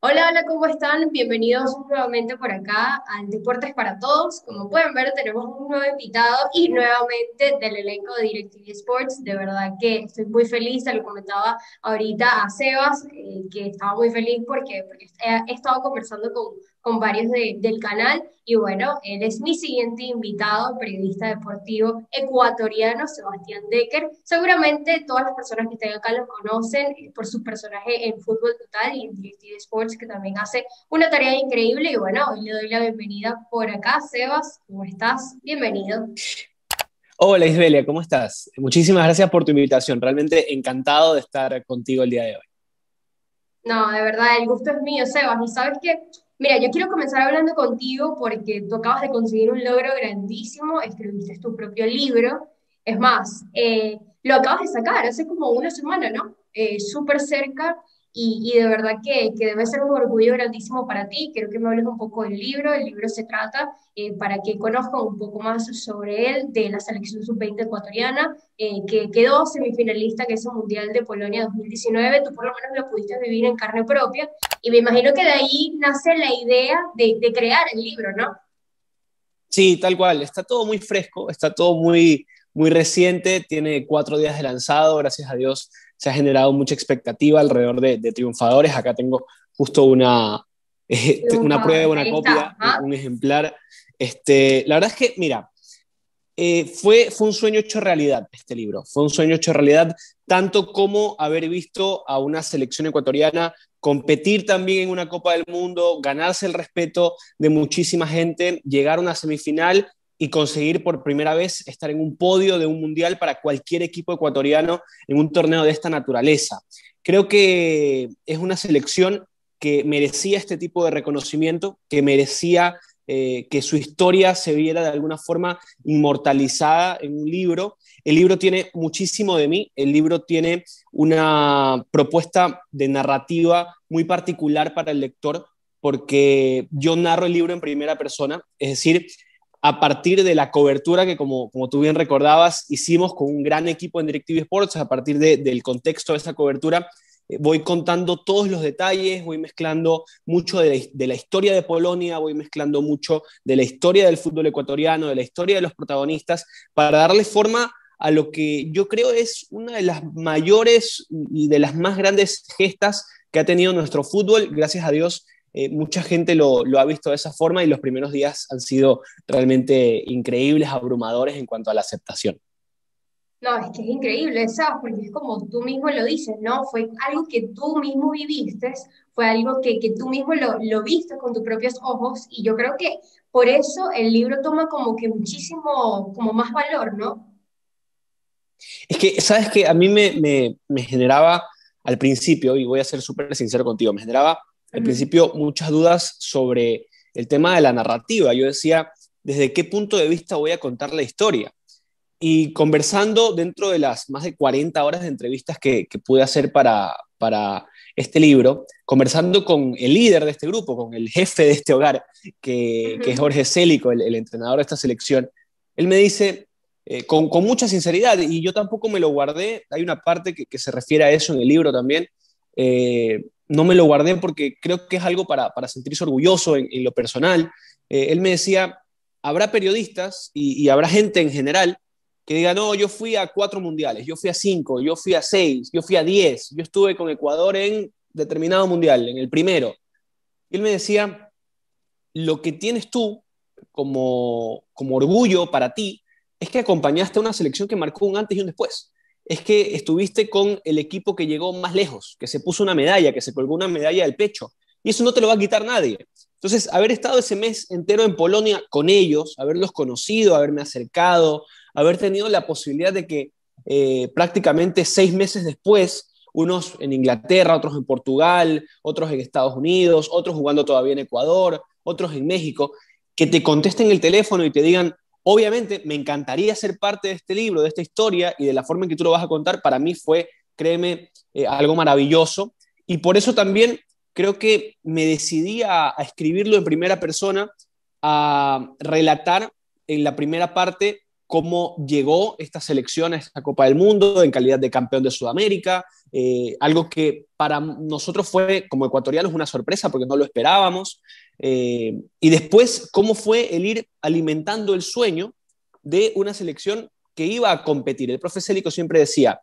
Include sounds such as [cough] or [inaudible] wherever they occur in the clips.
Hola, hola, ¿cómo están? Bienvenidos nuevamente por acá al Deportes para Todos. Como pueden ver, tenemos un nuevo invitado y nuevamente del elenco de DirecTV Sports. De verdad que estoy muy feliz, se lo comentaba ahorita a Sebas, eh, que estaba muy feliz porque, he estado conversando con con varios del canal. Y bueno, él es mi siguiente invitado, periodista deportivo ecuatoriano, Sebastián Decker. Seguramente todas las personas que estén acá lo conocen eh, por su personaje en Fútbol Total y en DirecTV Sports, que también hace una tarea increíble. Y bueno, hoy le doy la bienvenida por acá. Sebas, ¿cómo estás? Bienvenido. Hola Isbelia, ¿cómo estás? Muchísimas gracias por tu invitación. Realmente encantado de estar contigo el día de hoy. No, de verdad, el gusto es mío, Sebas. Y sabes que Mira, yo quiero comenzar hablando contigo porque tú acabas de conseguir un logro grandísimo, escribiste tu propio libro. Es más, eh, lo acabas de sacar hace como una semana, ¿no? Eh, Súper cerca y, y, de verdad que, que, debe ser un orgullo grandísimo para ti. Quiero que me hables un poco del libro. El libro se trata, eh, para que conozcan un poco más sobre él, de la selección sub-20 ecuatoriana, eh, que quedó semifinalista en ese Mundial de Polonia 2019. Tú por lo menos lo pudiste vivir en carne propia. Y me imagino que de ahí nace la idea de, de crear el libro, ¿no? Sí, tal cual. Está todo muy fresco, está todo muy, muy reciente. Tiene cuatro días de lanzado, gracias a Dios se ha generado mucha expectativa alrededor de, triunfadores. Acá tengo justo una, [laughs] eh, una prueba, una copia, un ejemplar. Este, la verdad es que, mira, eh, fue, fue un sueño hecho realidad este libro. Fue un sueño hecho realidad, tanto como haber visto a una selección ecuatoriana competir también en una Copa del Mundo, ganarse el respeto de muchísima gente, llegar a una semifinal y conseguir por primera vez estar en un podio de un mundial para cualquier equipo ecuatoriano en un torneo de esta naturaleza. Creo que es una selección que merecía este tipo de reconocimiento, que merecía eh, que su historia se viera de alguna forma inmortalizada en un libro. El libro tiene muchísimo de mí, el libro tiene una propuesta de narrativa muy particular para el lector, porque yo narro el libro en primera persona, es decir, a partir de la cobertura que, como, tú bien recordabas, hicimos con un gran equipo en DirecTV Sports, a partir del contexto de esa cobertura, eh, voy contando todos los detalles, voy mezclando mucho de la, historia de Polonia, voy mezclando mucho de la historia del fútbol ecuatoriano, de la historia de los protagonistas, para darle forma a lo que yo creo es una de las mayores y de las más grandes gestas que ha tenido nuestro fútbol, gracias a Dios, eh, mucha gente lo, ha visto de esa forma y los primeros días han sido realmente increíbles, abrumadores en cuanto a la aceptación. No, es que es increíble, ¿sabes? Porque es como tú mismo lo dices, ¿no? Fue algo que tú mismo viviste, fue algo que, que tú mismo lo, lo, viste con tus propios ojos y yo creo que por eso el libro toma como que muchísimo, como más valor, ¿no? Es que, ¿sabes que A mí me, me, me generaba al principio, y voy a ser súper sincero contigo, me generaba al principio muchas dudas sobre el tema de la narrativa. Yo decía, ¿desde qué punto de vista voy a contar la historia? Y conversando dentro de las más de 40 horas de entrevistas que, pude hacer para, para este libro, conversando con el líder de este grupo, con el jefe de este hogar, que, es Jorge Célico, el, entrenador de esta selección, él me dice, eh, con, mucha sinceridad, y yo tampoco me lo guardé, hay una parte que, se refiere a eso en el libro también, eh, no me lo guardé porque creo que es algo para, sentirse orgulloso en, lo personal. Eh, él me decía, habrá periodistas y, habrá gente en general que diga, no, yo fui a cuatro mundiales, yo fui a cinco, yo fui a seis, yo fui a diez, yo estuve con Ecuador en determinado mundial, en el primero. Y él me decía, lo que tienes tú como, como orgullo para ti es que acompañaste a una selección que marcó un antes y un después es que estuviste con el equipo que llegó más lejos, que se puso una medalla, que se colgó una medalla del pecho. Y eso no te lo va a quitar nadie. Entonces, haber estado ese mes entero en Polonia con ellos, haberlos conocido, haberme acercado, haber tenido la posibilidad de que eh, prácticamente seis meses después, unos en Inglaterra, otros en Portugal, otros en Estados Unidos, otros jugando todavía en Ecuador, otros en México, que te contesten el teléfono y te digan, Obviamente, me encantaría ser parte de este libro, de esta historia y de la forma en que tú lo vas a contar. Para mí fue, créeme, eh, algo maravilloso. Y por eso también creo que me decidí a, escribirlo en primera persona, a relatar en la primera parte cómo llegó esta selección a esta Copa del Mundo en calidad de campeón de Sudamérica, eh, algo que para nosotros fue como ecuatorianos una sorpresa porque no lo esperábamos, eh, y después cómo fue el ir alimentando el sueño de una selección que iba a competir. El profe Célico siempre decía,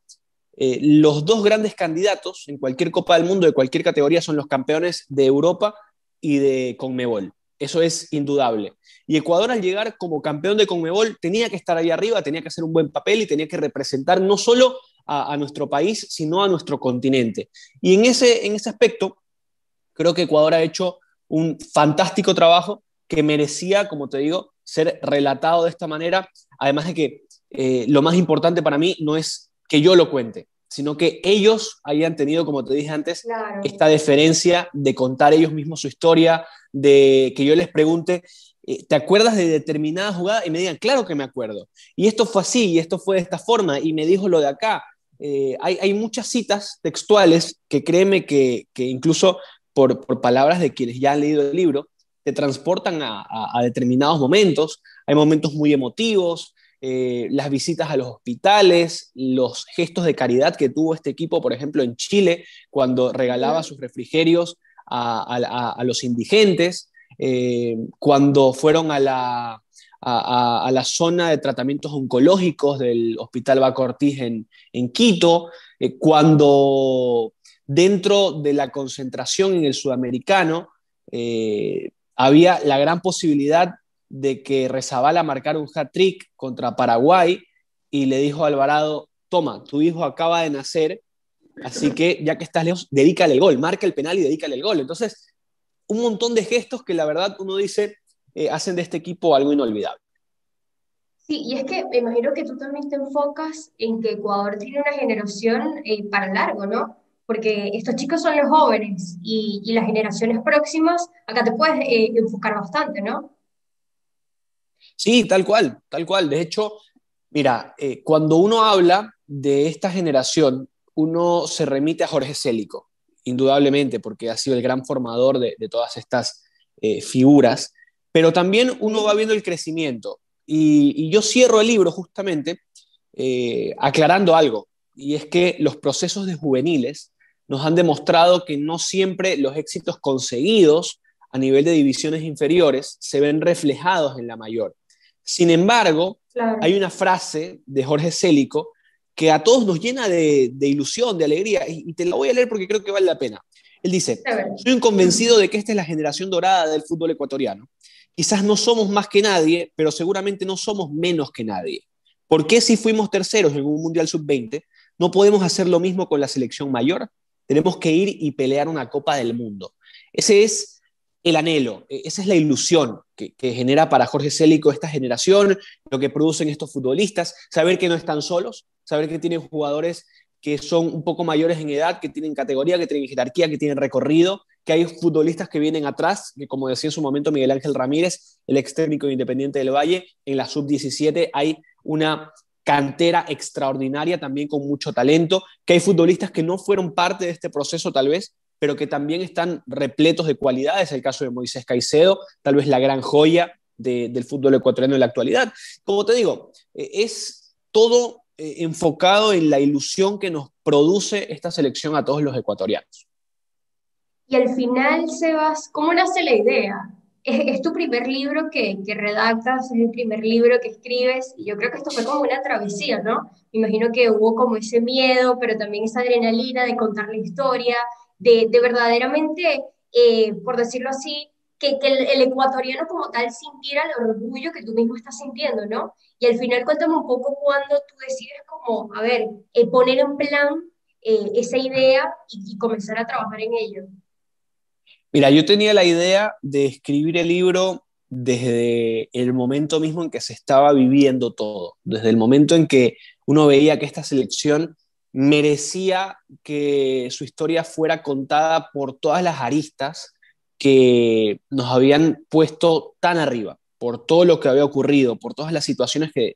eh, los dos grandes candidatos en cualquier Copa del Mundo de cualquier categoría son los campeones de Europa y de Conmebol. Eso es indudable. Y Ecuador al llegar como campeón de Conmebol tenía que estar ahí arriba, tenía que hacer un buen papel y tenía que representar no solo a, nuestro país, sino a nuestro continente. Y en ese, en ese aspecto, creo que Ecuador ha hecho un fantástico trabajo que merecía, como te digo, ser relatado de esta manera. Además de que eh, lo más importante para mí no es que yo lo cuente, sino que ellos hayan tenido, como te dije antes, esta deferencia de contar ellos mismos su historia, de que yo les pregunte, eh, ¿te acuerdas de determinada jugada? Y me digan, claro que me acuerdo. Y esto fue así, y esto fue de esta forma, y me dijo lo de acá. Eh, hay, muchas citas textuales que créeme que, incluso por, palabras de quienes ya han leído el libro, te transportan a, determinados momentos. Hay momentos muy emotivos, eh, las visitas a los hospitales, los gestos de caridad que tuvo este equipo, por ejemplo, en Chile, cuando regalaba sus refrigerios a, los indigentes, eh, cuando fueron a la, a, la zona de tratamientos oncológicos del Hospital Baco Ortiz en, Quito, eh, cuando dentro de la concentración en el sudamericano eh, había la gran posibilidad de que Rezabala marcara un hat-trick contra Paraguay y le dijo a Alvarado, toma, tu hijo acaba de nacer, así que ya que estás lejos, dedícale el gol, marca el penal y dedícale el gol. Entonces, un montón de gestos que la verdad uno dice eh, hacen de este equipo algo inolvidable. Sí, y es que me imagino que tú también te enfocas en que Ecuador tiene una generación eh, para largo, ¿no? Porque estos chicos son los jóvenes y, y las generaciones próximas, acá te puedes eh, enfocar bastante, ¿no? Sí, tal cual, tal cual. De hecho, mira, cuando uno habla de esta generación, uno se remite a Jorge Célico indudablemente, porque ha sido el gran formador de, todas estas eh, figuras, pero también uno va viendo el crecimiento. Y, yo cierro el libro justamente eh, aclarando algo, y es que los procesos de juveniles nos han demostrado que no siempre los éxitos conseguidos a nivel de divisiones inferiores se ven reflejados en la mayor. Sin embargo, hay una frase de Jorge Célico que a todos nos llena de, ilusión, de alegría, y, te la voy a leer porque creo que vale la pena. Él dice, soy un convencido de que esta es la generación dorada del fútbol ecuatoriano. Quizás no somos más que nadie, pero seguramente no somos menos que nadie. ¿Por qué si fuimos terceros en un Mundial Sub-20 no podemos hacer lo mismo con la selección mayor? Tenemos que ir y pelear una Copa del Mundo. Ese es el anhelo, e, esa es la ilusión que, genera para Jorge Célico esta generación, lo que producen estos futbolistas, saber que no están solos, saber que tienen jugadores que son un poco mayores en edad, que tienen categoría, que tienen jerarquía, que tienen recorrido, que hay futbolistas que vienen atrás, que como decía en su momento Miguel Ángel Ramírez, el ex técnico independiente del Valle, en la sub-17 hay una cantera extraordinaria también con mucho talento, que hay futbolistas que no fueron parte de este proceso tal vez, pero que también están repletos de cualidades. El caso de Moisés Caicedo, tal vez la gran joya del fútbol ecuatoriano en la actualidad. Como te digo, eh, es todo eh, enfocado en la ilusión que nos produce esta selección a todos los ecuatorianos. Y al final, Sebas, ¿cómo nace la idea? Es, tu primer libro que, redactas, es el primer libro que escribes, y yo creo que esto fue como una travesía, ¿no? Me imagino que hubo como ese miedo, pero también esa adrenalina de contar la historia, de, verdaderamente, eh, por decirlo así, que, el, ecuatoriano como tal sintiera el orgullo que tú mismo estás sintiendo, ¿no? Y al final cuéntame un poco cuando tú decides como, a ver, eh, poner en plan eh, esa idea y, comenzar a trabajar en ello. Mira, yo tenía la idea de escribir el libro desde el momento mismo en que se estaba viviendo todo, desde el momento en que uno veía que esta selección merecía que su historia fuera contada por todas las aristas que nos habían puesto tan arriba, por todo lo que había ocurrido, por todas las situaciones que,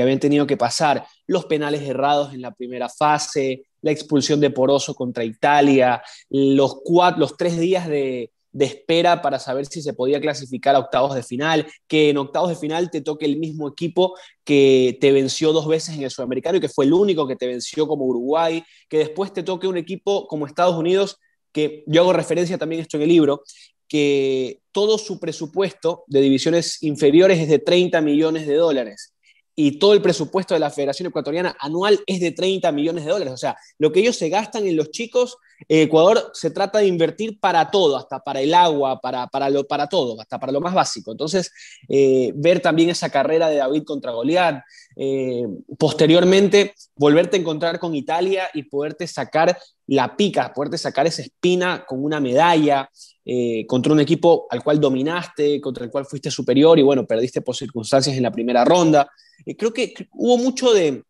habían tenido que pasar, los penales errados en la primera fase, la expulsión de Poroso contra Italia, los, cuatro, los tres días de, espera para saber si se podía clasificar a octavos de final, que en octavos de final te toque el mismo equipo que te venció dos veces en el sudamericano y que fue el único que te venció como Uruguay, que después te toque un equipo como Estados Unidos, que yo hago referencia también esto en el libro, que todo su presupuesto de divisiones inferiores es de 30 millones de dólares y todo el presupuesto de la Federación Ecuatoriana anual es de 30 millones de dólares. O sea, lo que ellos se gastan en los chicos, Ecuador se trata de invertir para todo, hasta para el agua, para, para, lo, para todo, hasta para lo más básico. Entonces, eh, ver también esa carrera de David contra Goliat, eh, posteriormente volverte a encontrar con Italia y poderte sacar la pica, poderte sacar esa espina con una medalla eh, contra un equipo al cual dominaste, contra el cual fuiste superior y bueno, perdiste por circunstancias en la primera ronda. Eh, creo que hubo mucho de,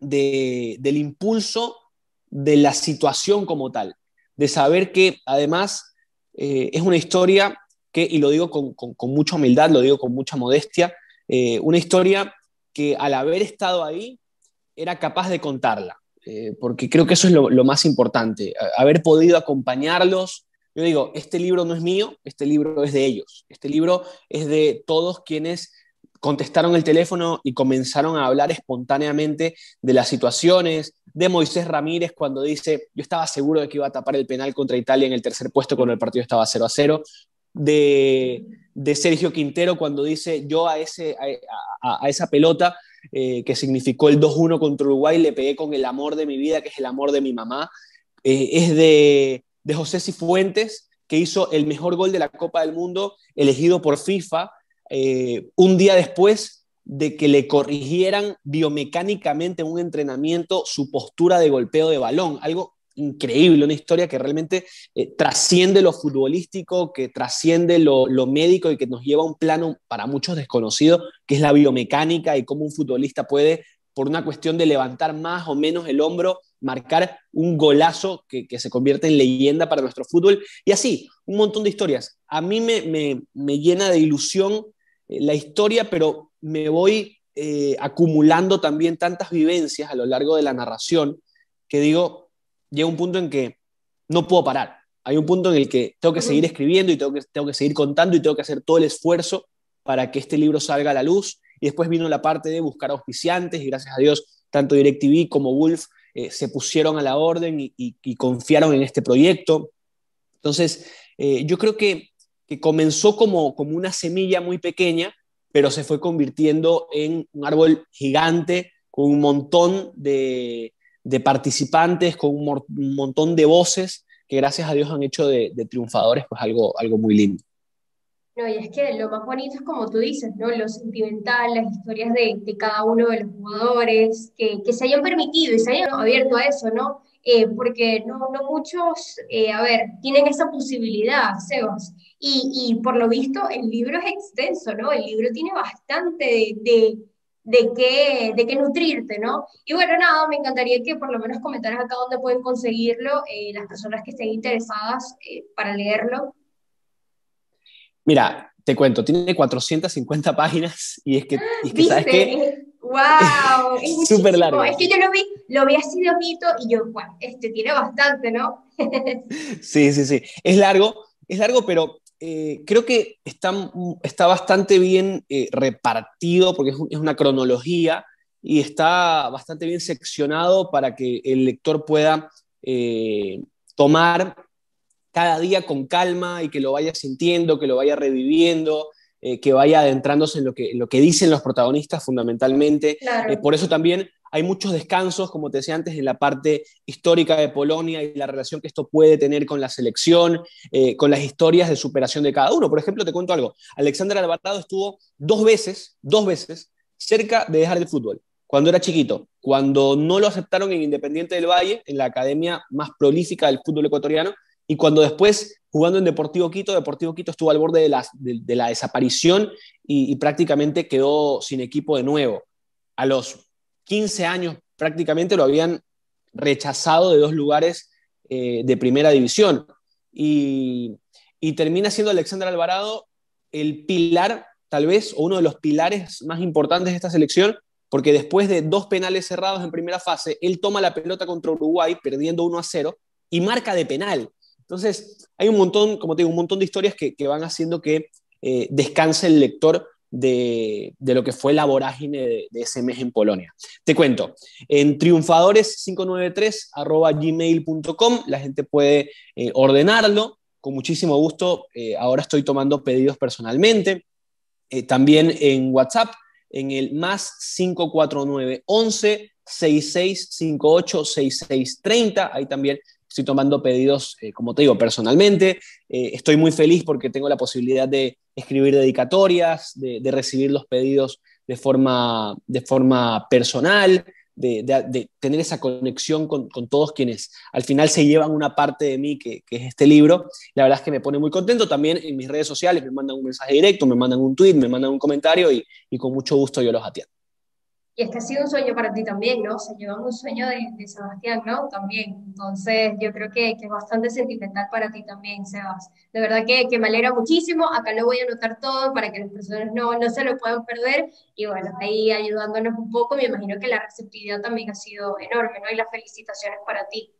del impulso de la situación como tal, de saber que además eh, es una historia que, y lo digo con, con, mucha humildad, lo digo con mucha modestia, una historia que al haber estado ahí era capaz de contarla. Eh, porque creo que eso es lo, más importante, haber podido acompañarlos. Yo digo, este libro no es mío, este libro es de ellos, este libro es de todos quienes contestaron el teléfono y comenzaron a hablar espontáneamente de las situaciones, de Moisés Ramírez cuando dice, yo estaba seguro de que iba a tapar el penal contra Italia en el tercer puesto cuando el partido estaba 0 a 0, de, Sergio Quintero cuando dice, yo a, ese, a esa pelota eh, que significó el 2-1 contra Uruguay, le pegué con el amor de mi vida, que es el amor de mi mamá. Eh, es de, de José Cifuentes, que hizo el mejor gol de la Copa del Mundo, elegido por FIFA, eh, un día después de que le corrigieran biomecánicamente en un entrenamiento su postura de golpeo de balón, algo increíble, una historia que realmente eh, trasciende lo futbolístico, que trasciende lo, médico y que nos lleva a un plano para muchos desconocido, que es la biomecánica y cómo un futbolista puede, por una cuestión de levantar más o menos el hombro, marcar un golazo que, se convierte en leyenda para nuestro fútbol. Y así, un montón de historias. A mí me, llena de ilusión eh, la historia, pero me voy eh, acumulando también tantas vivencias a lo largo de la narración que digo, llega un punto en que no puedo parar. Hay un punto en el que tengo que seguir escribiendo y tengo que, tengo que seguir contando y tengo que hacer todo el esfuerzo para que este libro salga a la luz. Y después vino la parte de buscar auspiciantes y gracias a Dios, tanto DirecTV como Wolf eh, se pusieron a la orden y, confiaron en este proyecto. Entonces, eh, yo creo que, que comenzó como, como una semilla muy pequeña, pero se fue convirtiendo en un árbol gigante con un montón de, de participantes, con un, montón de voces que gracias a Dios han hecho de, triunfadores, pues algo, algo muy lindo. No, y es que lo más bonito es como tú dices, ¿no? Lo sentimental, las historias de, de cada uno de los jugadores, que, que, se hayan permitido y se hayan abierto a eso, ¿no? Eh, porque no, no muchos, eh, a ver, tienen esa posibilidad, Sebas. Y, y, por lo visto el libro es extenso, ¿no? El libro tiene bastante de de qué, de qué nutrirte, ¿no? Y bueno, nada, me encantaría que por lo menos comentaras acá dónde pueden conseguirlo eh, las personas que estén interesadas eh, para leerlo. Mira, te cuento, tiene 450 páginas y es que, y es que ¿sabes qué? ¡Wow! [laughs] Es súper largo. Es que yo lo vi, lo vi así de ojito y yo, bueno, este tiene bastante, ¿no? [laughs] sí, sí, sí. Es largo, es largo, pero eh, creo que está, está bastante bien eh, repartido porque es, una cronología y está bastante bien seccionado para que el lector pueda eh, tomar cada día con calma y que lo vaya sintiendo, que lo vaya reviviendo, que vaya adentrándose en lo que, lo que dicen los protagonistas fundamentalmente. por eso también hay muchos descansos, como te decía antes, en la parte histórica de Polonia y la relación que esto puede tener con la selección, eh, con las historias de superación de cada uno. Por ejemplo, te cuento algo. Alexander Alvarado estuvo dos veces, dos veces, cerca de dejar el fútbol, cuando era chiquito, cuando no lo aceptaron en Independiente del Valle, en la academia más prolífica del fútbol ecuatoriano, y cuando después, jugando en Deportivo Quito, Deportivo Quito estuvo al borde de la, de, la desaparición y, y prácticamente quedó sin equipo de nuevo. A los 15 años prácticamente lo habían rechazado de dos lugares eh, de primera división. Y, termina siendo Alexander Alvarado el pilar, tal vez, o uno de los pilares más importantes de esta selección, porque después de dos penales cerrados en primera fase, él toma la pelota contra Uruguay, perdiendo 1 a 0, y marca de penal. Entonces, hay un montón, como te digo, un montón de historias que, van haciendo que eh, descanse el lector de, lo que fue la vorágine de, ese mes en Polonia. Te cuento, en triunfadores593 gmail.com la gente puede eh, ordenarlo con muchísimo gusto. Eh, ahora estoy tomando pedidos personalmente. también en WhatsApp, en el más 549 11 6658 6630. Ahí también estoy tomando pedidos, eh, como te digo, personalmente. Eh, estoy muy feliz porque tengo la posibilidad de escribir dedicatorias, de, recibir los pedidos de forma, de forma personal, de, tener esa conexión con, todos quienes al final se llevan una parte de mí, que, es este libro. La verdad es que me pone muy contento. También en mis redes sociales me mandan un mensaje directo, me mandan un tweet, me mandan un comentario y, y con mucho gusto yo los atiendo. Y es que ha sido un sueño para ti también, ¿no? Se lleva un sueño de, de, Sebastián, ¿no? También. Entonces, yo creo que, que, es bastante sentimental para ti también, Sebas. De verdad que, que, me alegra muchísimo. Acá lo voy a anotar todo para que las personas no, no se lo puedan perder. Y bueno, ahí ayudándonos un poco, me imagino que la receptividad también ha sido enorme, ¿no? Y las felicitaciones para ti.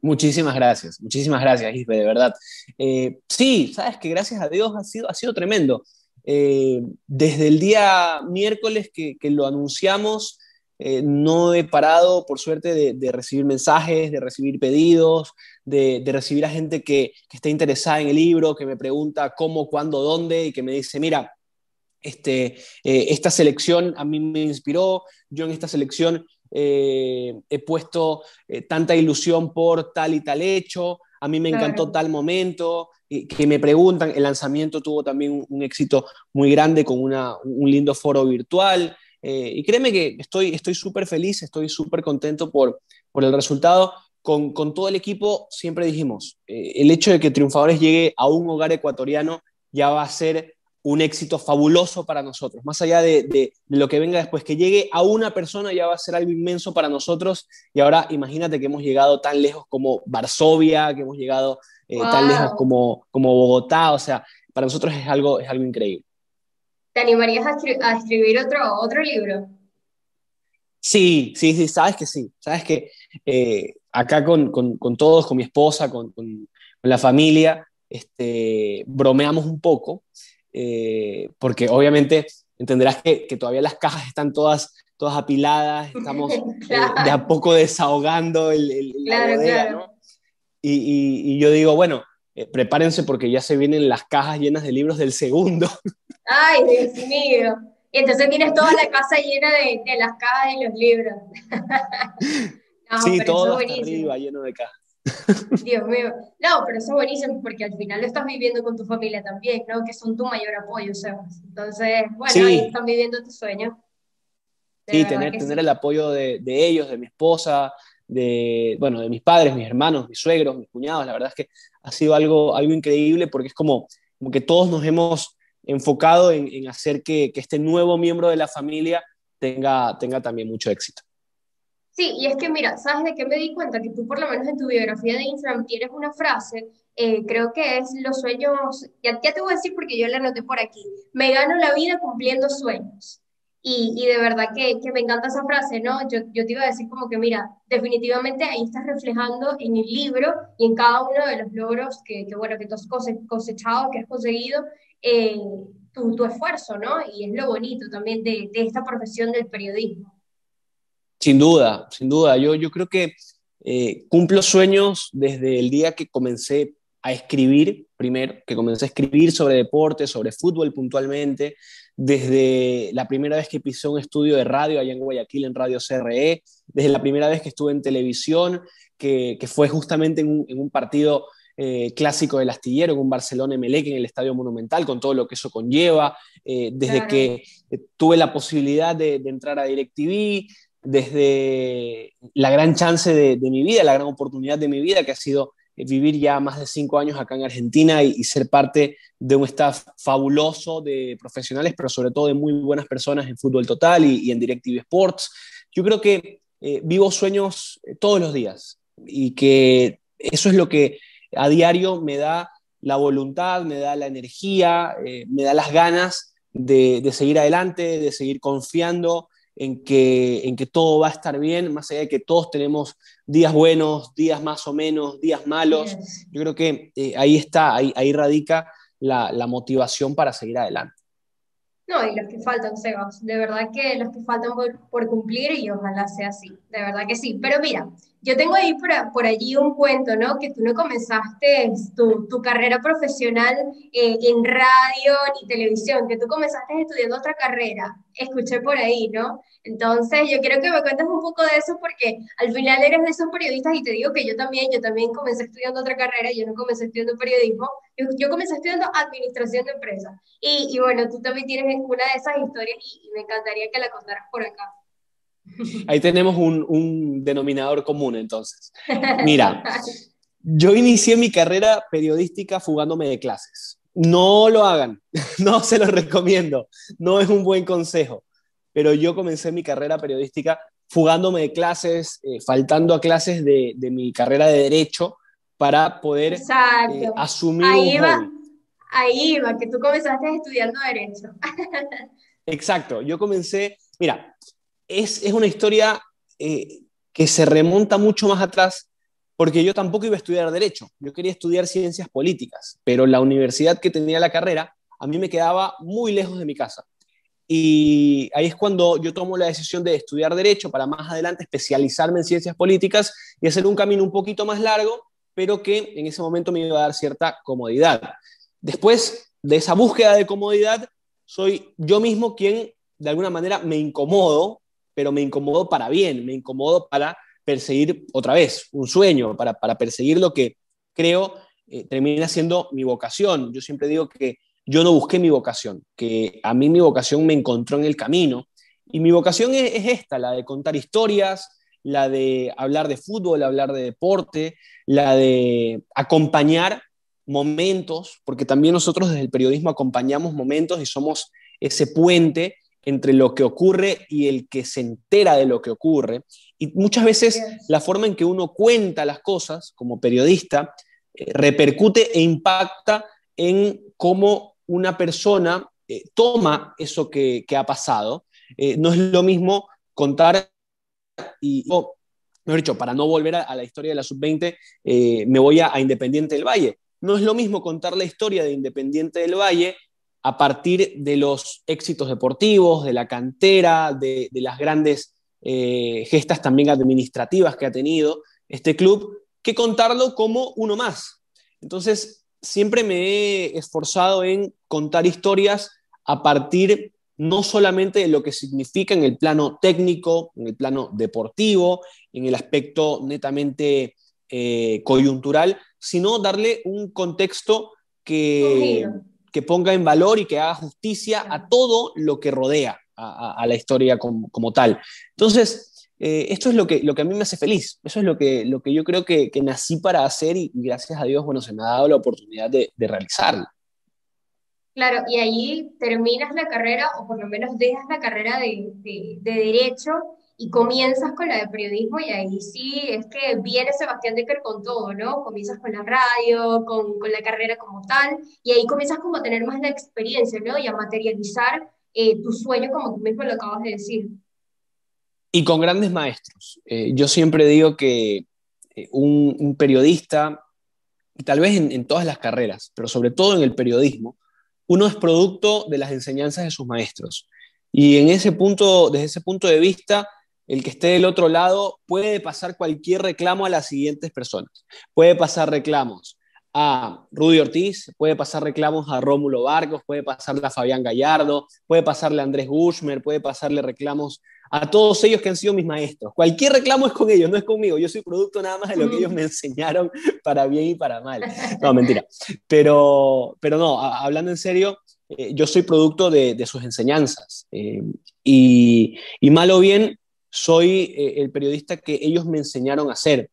Muchísimas gracias, muchísimas gracias, Isbe, de verdad. Eh, sí, sabes que gracias a Dios ha sido, ha sido tremendo. Eh, desde el día miércoles que, lo anunciamos, eh, no he parado, por suerte, de, recibir mensajes, de recibir pedidos, de, recibir a gente que, está interesada en el libro, que me pregunta cómo, cuándo, dónde, y que me dice, mira, este, eh, esta selección a mí me inspiró, yo en esta selección he puesto tanta ilusión por tal y tal hecho, a mí me encantó tal momento, que me preguntan, el lanzamiento tuvo también un, éxito muy grande con un lindo foro virtual. Eh, y créeme que estoy súper feliz, estoy súper contento por, por el resultado. Con, con, todo el equipo siempre dijimos, eh, el hecho de que Triunfadores llegue a un hogar ecuatoriano ya va a ser un éxito fabuloso para nosotros. Más allá de, de, lo que venga después, que llegue a una persona ya va a ser algo inmenso para nosotros. Y ahora imagínate que hemos llegado tan lejos como Varsovia, que hemos llegado eh, tan lejos como, como Bogotá, o sea, para nosotros es algo, es algo increíble. ¿Te animarías a, escribir otro, otro libro? Sí, sí, sí, sabes que sí, sabes que eh, acá con, con, con, todos, con mi esposa, con, con la familia, este, bromeamos un poco, eh, porque obviamente entenderás que, que, todavía las cajas están todas, todas apiladas, [laughs] estamos de a poco desahogando el, el la bodega, ¿no? Y, yo digo, bueno, eh, prepárense porque ya se vienen las cajas llenas de libros del segundo. [laughs] Ay, Dios mío. Y entonces tienes toda la casa llena de, de las cajas de los libros. [laughs] sí, todo hasta arriba lleno de cajas. Dios mío. No, pero eso es buenísimo porque al final lo estás viviendo con tu familia también, ¿no? Que son tu mayor apoyo, Sebas. Entonces, bueno, ahí están viviendo tu sueño. sí, tener, tener el apoyo de, de, ellos, de mi esposa, de, bueno, de mis padres, mis hermanos, mis suegros, mis cuñados. La verdad es que ha sido algo, algo increíble porque es como, como que todos nos hemos enfocado en, hacer que, este nuevo miembro de la familia tenga, tenga también mucho éxito. Sí, y es que mira, ¿sabes de qué me di cuenta? Que tú por lo menos en tu biografía de Instagram tienes una frase, eh, creo que es los sueños, ya, ya te voy a decir porque yo la anoté por aquí, me gano la vida cumpliendo sueños. Y, y, de verdad que, que, me encanta esa frase, ¿no? Yo, yo, te iba a decir como que, mira, definitivamente ahí estás reflejando en el libro y en cada uno de los logros que, que bueno, que tú has cosechado, que has conseguido, eh, tu, tu, esfuerzo, ¿no? Y es lo bonito también de, de, esta profesión del periodismo. Sin duda, sin duda. Yo, yo creo que eh, cumplo sueños desde el día que comencé a escribir, primero, que comencé a escribir sobre deporte, sobre fútbol puntualmente, desde la primera vez que pisé un estudio de radio allá en Guayaquil, en Radio CRE, desde la primera vez que estuve en televisión, que, fue justamente en un, partido eh, clásico del astillero, en un Barcelona-Emelec, en el Estadio Monumental, con todo lo que eso conlleva, eh, desde que eh, tuve la posibilidad de, entrar a DirecTV, desde la gran chance de, mi vida, la gran oportunidad de mi vida, que ha sido eh, vivir ya más de cinco años acá en Argentina y, ser parte de un staff fabuloso de profesionales, pero sobre todo de muy buenas personas en Fútbol Total y, en DirecTV Sports. Yo creo que eh, vivo sueños eh, todos los días y que eso es lo que a diario me da la voluntad, me da la energía, me da las ganas de, seguir adelante, de seguir confiando en que, en que todo va a estar bien, más allá de que todos tenemos días buenos, días más o menos, días malos. Yo creo que eh, ahí está, ahí, ahí radica la, la motivación para seguir adelante. No, y los que faltan, Sebas, de verdad que los que faltan por, cumplir y ojalá sea así, de verdad que sí. Pero mira, yo tengo ahí por, por allí un cuento, ¿no? Que tú no comenzaste tu, tu carrera profesional eh, en radio ni televisión, que tú comenzaste estudiando otra carrera, escuché por ahí, ¿no? Entonces, yo quiero que me cuentes un poco de eso porque al final eres de esos periodistas y te digo que yo también, yo también comencé estudiando otra carrera, yo no comencé estudiando periodismo, yo, comencé estudiando administración de empresas. Y, y, bueno, tú también tienes una de esas historias y, me encantaría que la contaras por acá. Ahí tenemos un, un denominador común entonces. Mira, yo inicié mi carrera periodística fugándome de clases. No lo hagan, [laughs] no se los recomiendo, no es un buen consejo pero yo comencé mi carrera periodística fugándome de clases, eh, faltando a clases de, de, mi carrera de derecho para poder eh, asumir ahí un Ahí va, que tú comenzaste estudiando derecho. [laughs] Exacto, yo comencé, mira, es, es una historia eh, que se remonta mucho más atrás porque yo tampoco iba a estudiar derecho, yo quería estudiar ciencias políticas, pero la universidad que tenía la carrera a mí me quedaba muy lejos de mi casa. Y ahí es cuando yo tomo la decisión de estudiar derecho para más adelante especializarme en ciencias políticas y hacer un camino un poquito más largo, pero que en ese momento me iba a dar cierta comodidad. Después de esa búsqueda de comodidad, soy yo mismo quien de alguna manera me incomodo, pero me incomodo para bien, me incomodo para perseguir otra vez un sueño, para, perseguir lo que creo eh, termina siendo mi vocación. Yo siempre digo que yo no busqué mi vocación, que a mí mi vocación me encontró en el camino. Y mi vocación es, esta, la de contar historias, la de hablar de fútbol, hablar de deporte, la de acompañar momentos, porque también nosotros desde el periodismo acompañamos momentos y somos ese puente entre lo que ocurre y el que se entera de lo que ocurre. Y muchas veces la forma en que uno cuenta las cosas como periodista eh, repercute e impacta en cómo una persona eh, toma eso que, ha pasado. Eh, no es lo mismo contar y, mejor dicho, para no volver a, la historia de la sub-20, eh, me voy a, Independiente del Valle. No es lo mismo contar la historia de Independiente del Valle a partir de los éxitos deportivos, de la cantera, de, las grandes gestas también administrativas que ha tenido este club, que contarlo como uno más. Entonces, siempre me he esforzado en contar historias a partir no solamente de lo que significa en el plano técnico, en el plano deportivo, en el aspecto netamente eh, coyuntural, sino darle un contexto que, que, ponga en valor y que haga justicia a todo lo que rodea a, la historia como, como, tal. Entonces, eh, esto es lo que, lo que a mí me hace feliz, eso es lo que, lo que yo creo que, que nací para hacer y, gracias a Dios, bueno, se me ha dado la oportunidad de, de realizarlo. Claro, y ahí terminas la carrera, o por lo menos dejas la carrera de, de, de, Derecho y comienzas con la de Periodismo, y ahí sí es que viene Sebastián Decker con todo, ¿no? Comienzas con la radio, con, con la carrera como tal, y ahí comienzas como a tener más la experiencia, ¿no? Y a materializar eh, tu sueño, como tú mismo lo acabas de decir. Y con grandes maestros. Eh, yo siempre digo que eh, un, periodista, y tal vez en, todas las carreras, pero sobre todo en el periodismo, uno es producto de las enseñanzas de sus maestros. Y en ese punto, desde ese punto de vista, el que esté del otro lado puede pasar cualquier reclamo a las siguientes personas. Puede pasar reclamos a Rudy Ortiz, puede pasar reclamos a Rómulo Vargas, puede pasarle a Fabián Gallardo, puede pasarle a Andrés Gushmer, puede pasarle reclamos a todos ellos que han sido mis maestros. Cualquier reclamo es con ellos, no es conmigo. Yo soy producto nada más de lo que ellos me enseñaron para bien y para mal. No, mentira. Pero, pero no, hablando en serio, eh, yo soy producto de, sus enseñanzas. Eh, y, y, mal o bien, soy eh, el periodista que ellos me enseñaron a ser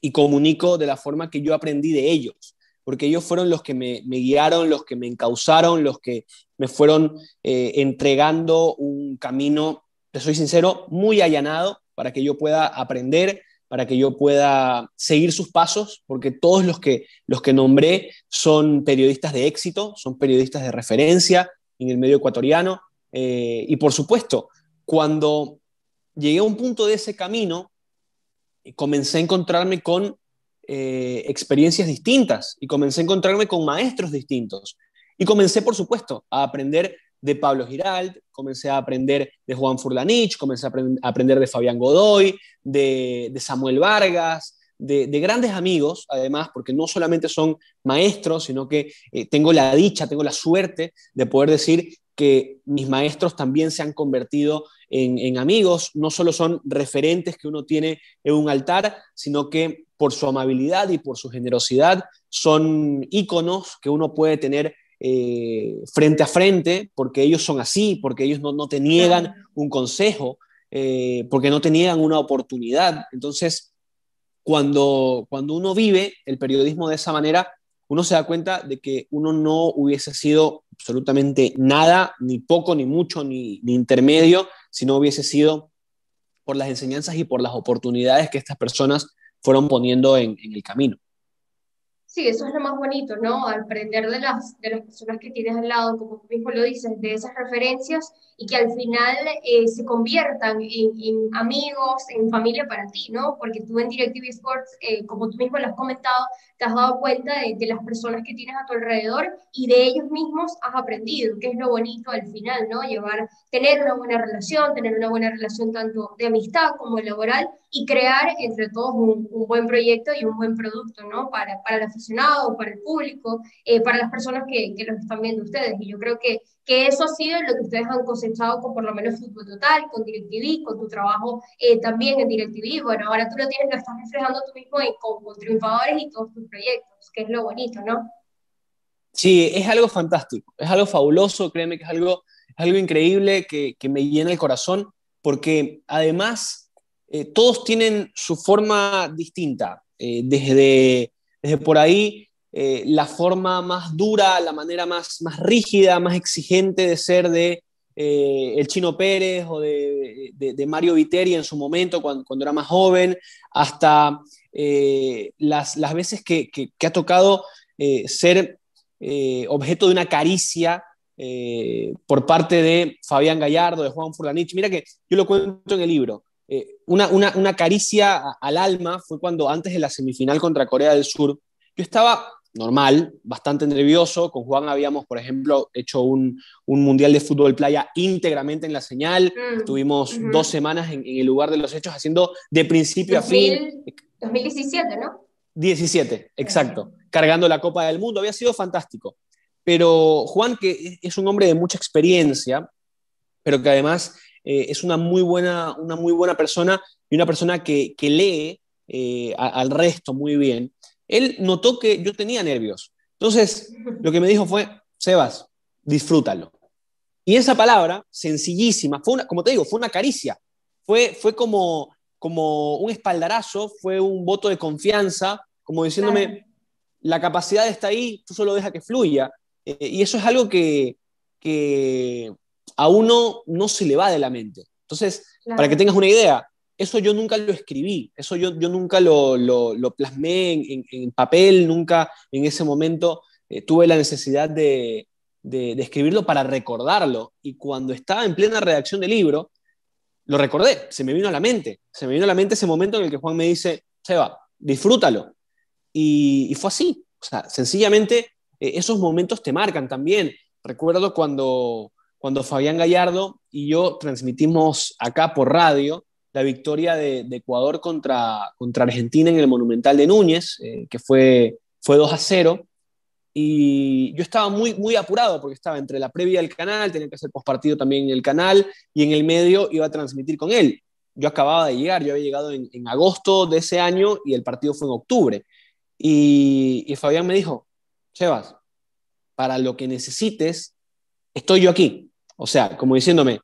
y comunico de la forma que yo aprendí de ellos, porque ellos fueron los que me, guiaron, los que me encauzaron, los que me fueron eh, entregando un camino, te soy sincero, muy allanado para que yo pueda aprender, para que yo pueda seguir sus pasos, porque todos los que, los que nombré son periodistas de éxito, son periodistas de referencia en el medio ecuatoriano, eh, y por supuesto, cuando llegué a un punto de ese camino, comencé a encontrarme con eh, experiencias distintas y comencé a encontrarme con maestros distintos. Y comencé, por supuesto, a aprender de Pablo Giralt, comencé a aprender de Juan Furlanich, comencé a, aprender de Fabián Godoy, de, Samuel Vargas, de, grandes amigos, además, porque no solamente son maestros, sino que eh, tengo la dicha, tengo la suerte de poder decir que mis maestros también se han convertido en, amigos, no solo son referentes que uno tiene en un altar, sino que por su amabilidad y por su generosidad son íconos que uno puede tener eh, frente a frente, porque ellos son así, porque ellos no, te niegan un consejo, eh, porque no te niegan una oportunidad. Entonces, cuando, cuando uno vive el periodismo de esa manera, uno se da cuenta de que uno no hubiese sido absolutamente nada, ni poco, ni mucho, ni, intermedio, si no hubiese sido por las enseñanzas y por las oportunidades que estas personas fueron poniendo en el camino. Sí, eso es lo más bonito, ¿no? Aprender de las, de las personas que tienes al lado, como tú mismo lo dices, de esas referencias y que al final eh, se conviertan en, amigos, en familia para ti, ¿no? Porque tú en DirecTV Sports, eh, como tú mismo lo has comentado, te has dado cuenta de, de, las personas que tienes a tu alrededor y de ellos mismos has aprendido, que es lo bonito al final, ¿no? Llevar, tener una buena relación, tener una buena relación tanto de amistad como laboral y crear entre todos un, un buen proyecto y un buen producto, ¿no? Para, para la para el público, eh, para las personas que, que los están viendo ustedes. Y yo creo que, que eso ha sido lo que ustedes han cosechado con por lo menos Fútbol Total, con DirecTV, con tu trabajo eh, también en DirecTV. Bueno, ahora tú lo tienes, lo estás reflejando tú mismo con, con triunfadores y todos tus proyectos, que es lo bonito, ¿no? Sí, es algo fantástico, es algo fabuloso, créeme que es algo, algo increíble que, que me llena el corazón, porque además eh, todos tienen su forma distinta, desde desde por ahí, eh, la forma más dura, la manera más, más rígida, más exigente de ser de eh, el Chino Pérez o de, de, Mario Viteri en su momento, cuando, era más joven, hasta eh, las, las, veces que, que, ha tocado ser objeto de una caricia por parte de Fabián Gallardo, de Juan Furlanich. Mira que yo lo cuento en el libro. Eh, una, una, una, caricia al alma fue cuando antes de la semifinal contra Corea del Sur, yo estaba normal, bastante nervioso. Con Juan habíamos, por ejemplo, hecho un, un mundial de fútbol playa íntegramente en la señal. Mm, Estuvimos dos semanas en, el lugar de los hechos haciendo de principio a fin. 2017, ¿no? 17, exacto. Cargando la Copa del Mundo. Había sido fantástico. Pero Juan, que es un hombre de mucha experiencia, pero que además eh, es una muy, buena, una muy buena persona y una persona que, que lee eh, al resto muy bien. Él notó que yo tenía nervios. Entonces, lo que me dijo fue, Sebas, disfrútalo. Y esa palabra, sencillísima, fue una, como te digo, fue una caricia. Fue, fue como, como un espaldarazo, fue un voto de confianza, como diciéndome, la capacidad está ahí, tú solo deja que fluya. Eh, y eso es algo que, que, a uno no se le va de la mente. Entonces, para que tengas una idea, eso yo nunca lo escribí, eso yo, yo nunca lo, lo, plasmé en, papel, nunca en ese momento eh, tuve la necesidad de, de, escribirlo para recordarlo. Y cuando estaba en plena redacción del libro, lo recordé, se me vino a la mente, se me vino a la mente ese momento en el que Juan me dice, Seba, disfrútalo. Y, y fue así, o sea, sencillamente eh, esos momentos te marcan también. Recuerdo cuando, cuando Fabián Gallardo y yo transmitimos acá por radio la victoria de, Ecuador contra, contra Argentina en el Monumental de Núñez, eh, que fue, fue 2 a 0. Y yo estaba muy, muy apurado porque estaba entre la previa del canal, tenía que hacer postpartido también en el canal y en el medio iba a transmitir con él. Yo acababa de llegar, yo había llegado en, agosto de ese año y el partido fue en octubre. Y, y Fabián me dijo, Sebas, para lo que necesites, estoy yo aquí. O sea, como diciéndome,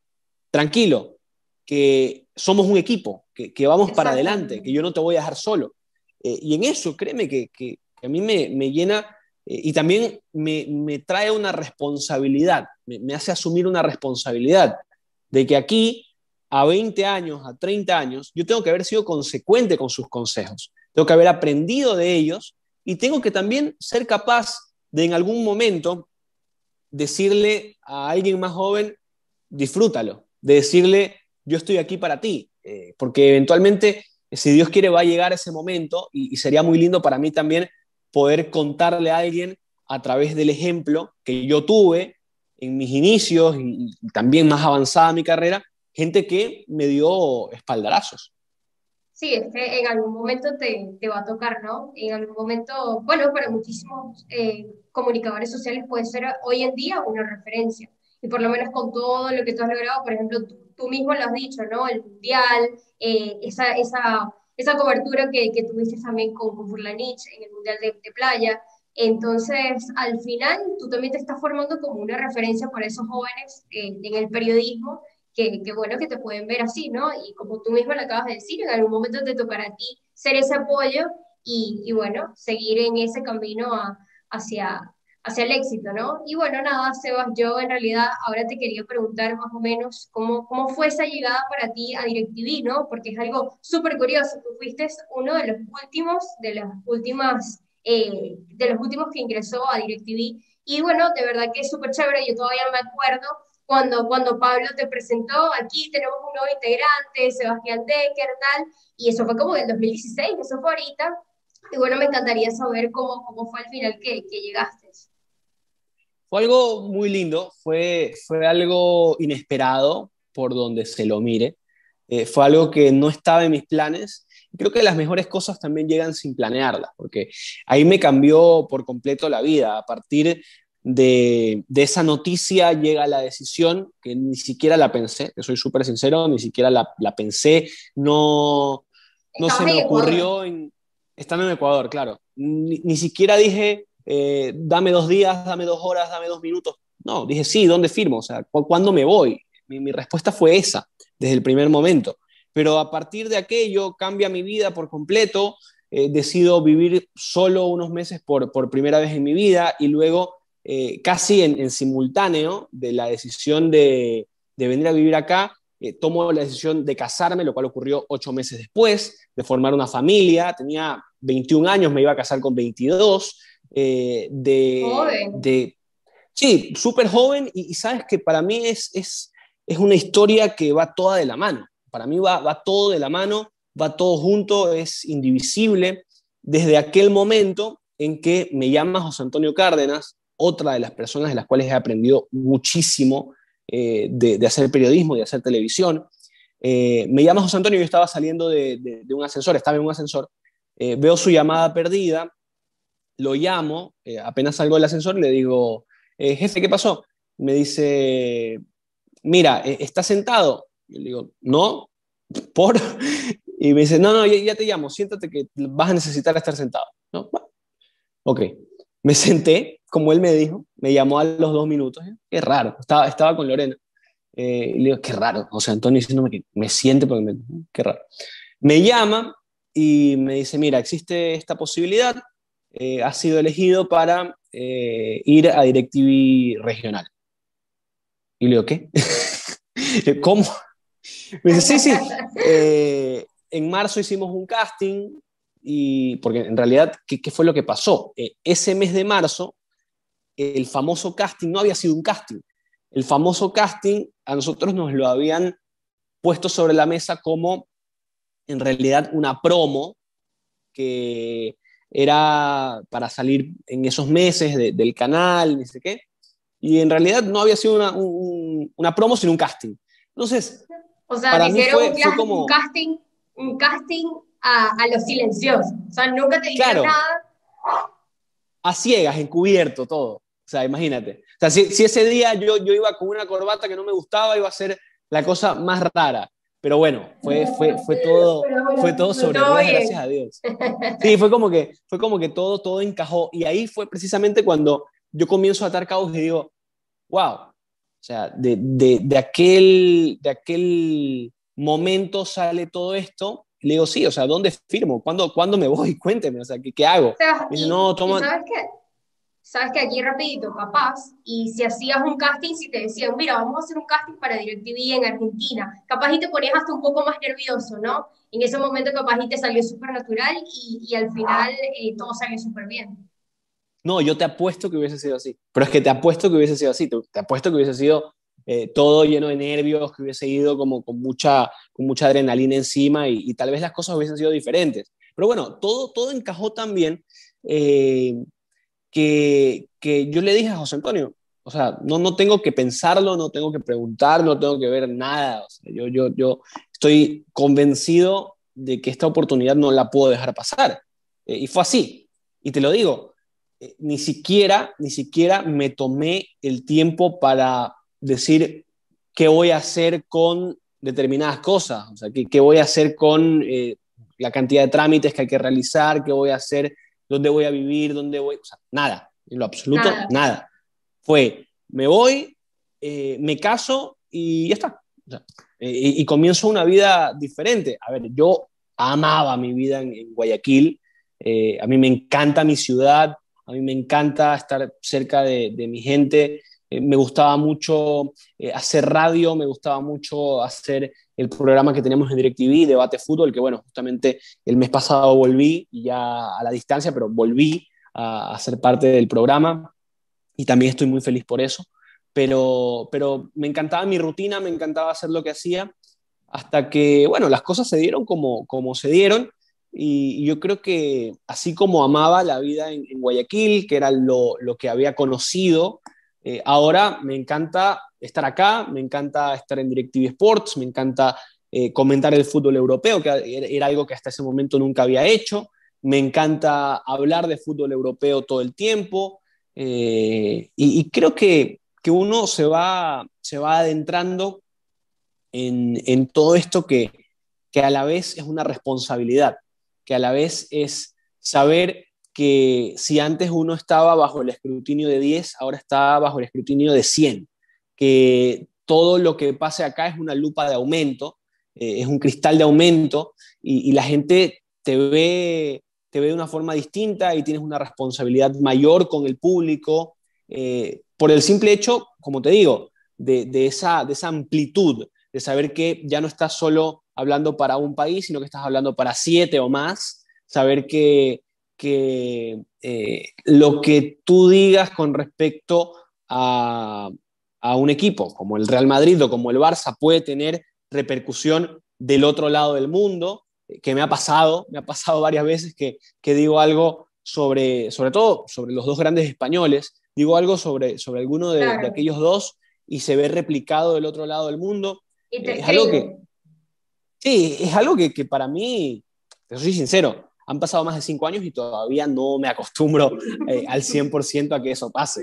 tranquilo, que somos un equipo, que, vamos para adelante, que yo no te voy a dejar solo. Eh, y en eso, créeme que, a mí me, llena eh, y también me, trae una responsabilidad, me, hace asumir una responsabilidad de que aquí, a 20 años, a 30 años, yo tengo que haber sido consecuente con sus consejos, tengo que haber aprendido de ellos y tengo que también ser capaz de en algún momento decirle a alguien más joven, disfrútalo, de decirle, yo estoy aquí para ti, eh, porque eventualmente, si Dios quiere, va a llegar ese momento y, sería muy lindo para mí también poder contarle a alguien a través del ejemplo que yo tuve en mis inicios y, y también más avanzada mi carrera, gente que me dio espaldarazos sí, es que en algún momento te, te, va a tocar, ¿no? En algún momento, bueno, para muchísimos eh, comunicadores sociales puede ser hoy en día una referencia. Y por lo menos con todo lo que tú has logrado, por ejemplo, tú, mismo lo has dicho, ¿no? El Mundial, eh, esa, esa, esa cobertura que, que tuviste también con, con Furlanich en el Mundial de, Playa. Entonces, al final, tú también te estás formando como una referencia para esos jóvenes eh, en el periodismo que, bueno que te pueden ver así, ¿no? Y como tú mismo lo acabas de decir, en algún momento te tocará a ti ser ese apoyo y, y bueno, seguir en ese camino hacia, hacia el éxito, ¿no? Y bueno, nada, Sebas, yo en realidad ahora te quería preguntar más o menos cómo, cómo fue esa llegada para ti a DirecTV, ¿no? Porque es algo súper curioso, tú fuiste uno de los últimos, de las últimas, eh, de los últimos que ingresó a DirecTV, y bueno, de verdad que es súper chévere, yo todavía me acuerdo cuando, cuando Pablo te presentó, aquí tenemos un nuevo integrante, Sebastián Decker, tal, y eso fue como en el 2016, eso fue ahorita, y bueno, me encantaría saber cómo, cómo fue al final que, que llegaste. Fue algo muy lindo, fue, fue algo inesperado por donde se lo mire, eh, fue algo que no estaba en mis planes. Creo que las mejores cosas también llegan sin planearlas, porque ahí me cambió por completo la vida. A partir de, esa noticia llega la decisión que ni siquiera la pensé, que soy súper sincero, ni siquiera la, pensé, no, no se me ocurrió en, estando en Ecuador, claro. Ni, siquiera dije, eh, dame dos días, dame dos horas, dame dos minutos. No, dije, sí, ¿dónde firmo? O sea, ¿cuándo me voy? Mi, respuesta fue esa, desde el primer momento. Pero a partir de aquello cambia mi vida por completo, eh, decido vivir solo unos meses por, por primera vez en mi vida y luego eh, casi en, simultáneo de la decisión de, venir a vivir acá, eh, tomo la decisión de casarme, lo cual ocurrió ocho meses después, de formar una familia, tenía 21 años, me iba a casar con 22, eh, de, de, Sí, súper joven. Y, sabes que para mí es, es, es, una historia que va toda de la mano, para mí va, va todo de la mano, va todo junto, es indivisible. Desde aquel momento en que me llama José Antonio Cárdenas, otra de las personas de las cuales he aprendido muchísimo eh, de, hacer periodismo, de hacer televisión. Eh, me llama José Antonio, yo estaba saliendo de, un ascensor, estaba en un ascensor, eh, veo su llamada perdida, lo llamo, apenas salgo del ascensor, le digo, jefe, ¿qué pasó? Me dice, mira, ¿estás sentado? Yo le digo, no, por... [laughs] Y me dice, no, no, ya, te llamo, siéntate que vas a necesitar estar sentado. ¿No? Ok, me senté, como él me dijo, me llamó a los dos minutos. ¿eh? Qué raro, estaba, estaba con Lorena. Eh, y le digo, qué raro. O sea, Antonio diciéndome que me siente porque me, qué raro. Me llama y me dice, mira, existe esta posibilidad, eh, has sido elegido para ir a DirecTV regional. Y le digo, ¿qué? [laughs] ¿Cómo? Me dice, sí, sí. en marzo hicimos un casting, y porque en realidad, ¿qué, qué fue lo que pasó? ese mes de marzo el famoso casting no había sido un casting. El famoso casting a nosotros nos lo habían puesto sobre la mesa como en realidad una promo que era para salir en esos meses del canal, ni sé qué. Y en realidad no había sido una, una promo, sino un casting. Entonces, o sea, para mí fue, como... un casting, un casting a, a los silenciosos. O sea, nunca te dijeron nada. A ciegas, encubierto, todo. O sea, imagínate. O sea, si, ese día yo, yo iba con una corbata que no me gustaba, iba a ser la cosa más rara. Pero bueno, fue, fue, fue todo, fue todo sobre gracias a Dios. [laughs] Sí, fue como que, fue como que todo, todo encajó. Y ahí fue precisamente cuando yo comienzo a atar cabos y digo, wow, o sea, de, de, de, aquel, de aquel momento sale todo esto. le digo, sí, o sea, ¿dónde firmo? ¿Cuándo, ¿cuándo me voy? [laughs] Cuénteme, o sea, ¿qué, qué hago? dice, no, toma... ¿sabes qué? Sabes que aquí rapidito, capaz, y si hacías un casting, si te decían, mira, vamos a hacer un casting para DirecTV en Argentina, capaz y te ponías hasta un poco más nervioso, ¿no? En ese momento capaz y te salió súper natural y, y, al final eh, todo salió súper bien. No, yo te apuesto que hubiese sido así, pero es que te apuesto que hubiese sido así, te, apuesto que hubiese sido eh, todo lleno de nervios, que hubiese ido como con mucha, con mucha adrenalina encima y, tal vez las cosas hubiesen sido diferentes. Pero bueno, todo, todo encajó tan bien eh, que, que yo le dije a José Antonio, o sea, no, no tengo que pensarlo, no tengo que preguntar, no tengo que ver nada. Yo, yo, yo estoy convencido de que esta oportunidad no la puedo dejar pasar. Eh, y fue así. Y te lo digo, eh, ni siquiera, ni siquiera me tomé el tiempo para decir qué voy a hacer con determinadas cosas, o sea, qué, qué voy a hacer con eh, la cantidad de trámites que hay que realizar, qué voy a hacer, dónde voy a vivir, dónde voy, o sea, nada, en lo absoluto, nada. Fue, me voy, me caso y ya está. y, comienzo una vida diferente. A ver, yo amaba mi vida en, Guayaquil, a mí me encanta mi ciudad, a mí me encanta estar cerca de, mi gente, eh, me gustaba mucho eh, hacer radio, me gustaba mucho hacer el programa que tenemos en DirecTV, Debate Fútbol, que bueno, justamente el mes pasado volví, ya a la distancia, pero volví a, a ser parte del programa y también estoy muy feliz por eso. Pero, pero me encantaba mi rutina, me encantaba hacer lo que hacía, hasta que, bueno, las cosas se dieron como, como se dieron y, yo creo que así como amaba la vida en, Guayaquil, que era lo, lo que había conocido, eh, ahora me encanta estar acá, me encanta estar en DirecTV Sports, me encanta eh, comentar el fútbol europeo, que era algo que hasta ese momento nunca había hecho. Me encanta hablar de fútbol europeo todo el tiempo. Eh, y, creo que, que, uno se va, se va adentrando en, en todo esto que, que a la vez es una responsabilidad que a la vez es saber que si antes uno estaba bajo el escrutinio de 10, ahora está bajo el escrutinio de 100, que todo lo que pase acá es una lupa de aumento, eh, es un cristal de aumento y, la gente te ve, te ve de una forma distinta y tienes una responsabilidad mayor con el público, eh, por el simple hecho, como te digo, de, de, esa, de esa amplitud, de saber que ya no estás solo hablando para un país, sino que estás hablando para siete o más, saber que, que eh, lo que tú digas con respecto a, a, un equipo como el Real Madrid o como el Barça puede tener repercusión del otro lado del mundo, que me ha pasado, me ha pasado varias veces que, que digo algo sobre, sobre todo sobre los dos grandes españoles, digo algo sobre, sobre alguno de, aquellos dos y se ve replicado del otro lado del mundo. es algo que, Sí, es algo que, que para mí, te soy sincero, han pasado más de cinco años y todavía no me acostumbro eh, al 100% a que eso pase.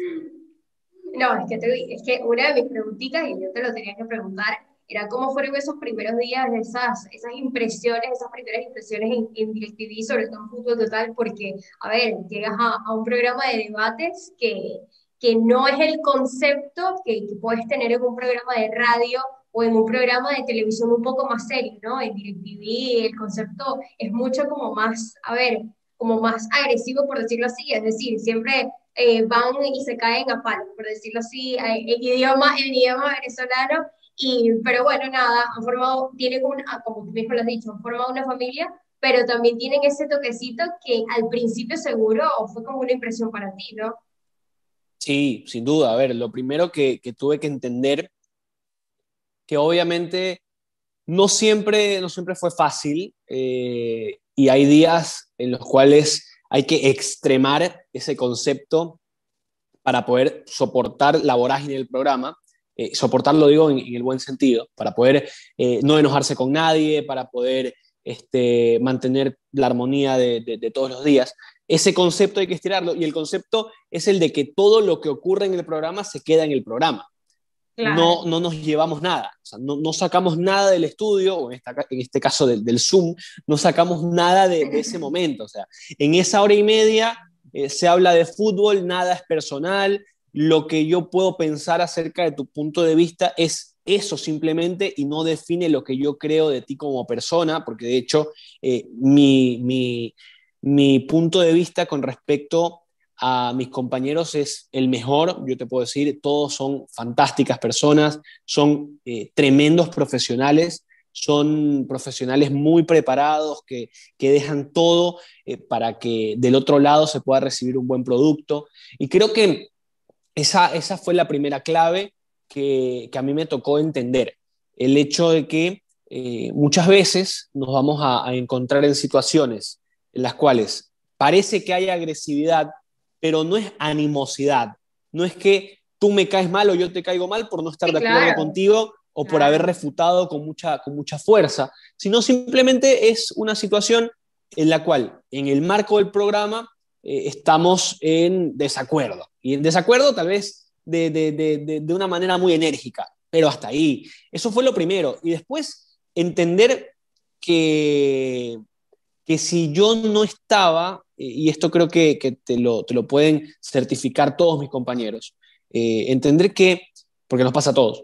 No, es que, es que una de mis preguntitas, y yo te lo tenía que preguntar, era cómo fueron esos primeros días, esas, esas impresiones, esas primeras impresiones en, en DirecTV, sobre todo en Fútbol Total, porque, a ver, llegas a, a un programa de debates que, que no es el concepto que, que puedes tener en un programa de radio o en un programa de televisión un poco más serio, ¿no? En DirecTV el concepto es mucho como más, a ver, como más agresivo, por decirlo así, es decir, siempre eh, van y se caen a palo, por decirlo así, en idioma, en idioma venezolano, y, pero bueno, nada, han formado, tienen una, ah, como tú mismo lo has dicho, han formado una familia, pero también tienen ese toquecito que al principio seguro fue como una impresión para ti, ¿no? Sí, sin duda. A ver, lo primero que, que tuve que entender que obviamente no siempre, no siempre fue fácil eh, y hay días en los cuales hay que extremar ese concepto para poder soportar la vorágine del programa. Eh, soportarlo digo en, el buen sentido, para poder eh, no enojarse con nadie, para poder este, mantener la armonía de, de, todos los días. Ese concepto hay que estirarlo y el concepto es el de que todo lo que ocurre en el programa se queda en el programa no, no nos llevamos nada, no, no, sacamos nada del estudio, o en, en este caso del, del, Zoom, no sacamos nada de, ese momento. O sea, en esa hora y media eh, se habla de fútbol, nada es personal, lo que yo puedo pensar acerca de tu punto de vista es eso simplemente y no define lo que yo creo de ti como persona, porque de hecho eh, mi, mi, mi punto de vista con respecto a mis compañeros es el mejor, yo te puedo decir, todos son fantásticas personas, son eh, tremendos profesionales, son profesionales muy preparados que, dejan todo eh, para que del otro lado se pueda recibir un buen producto. Y creo que esa, esa fue la primera clave que, a mí me tocó entender. El hecho de que eh, muchas veces nos vamos a, encontrar en situaciones en las cuales parece que hay agresividad, pero no es animosidad. No es que tú me caes mal o yo te caigo mal por no estar de acuerdo contigo o por haber refutado con mucha, con mucha fuerza, sino simplemente es una situación en la cual en el marco del programa eh, estamos en desacuerdo. Y en desacuerdo tal vez de, de, de, de, una manera muy enérgica, pero hasta ahí. Eso fue lo primero. Y después entender que, que si yo no estaba, eh, y esto creo que, que te, lo, te, lo, pueden certificar todos mis compañeros, eh, entender que, porque nos pasa a todos,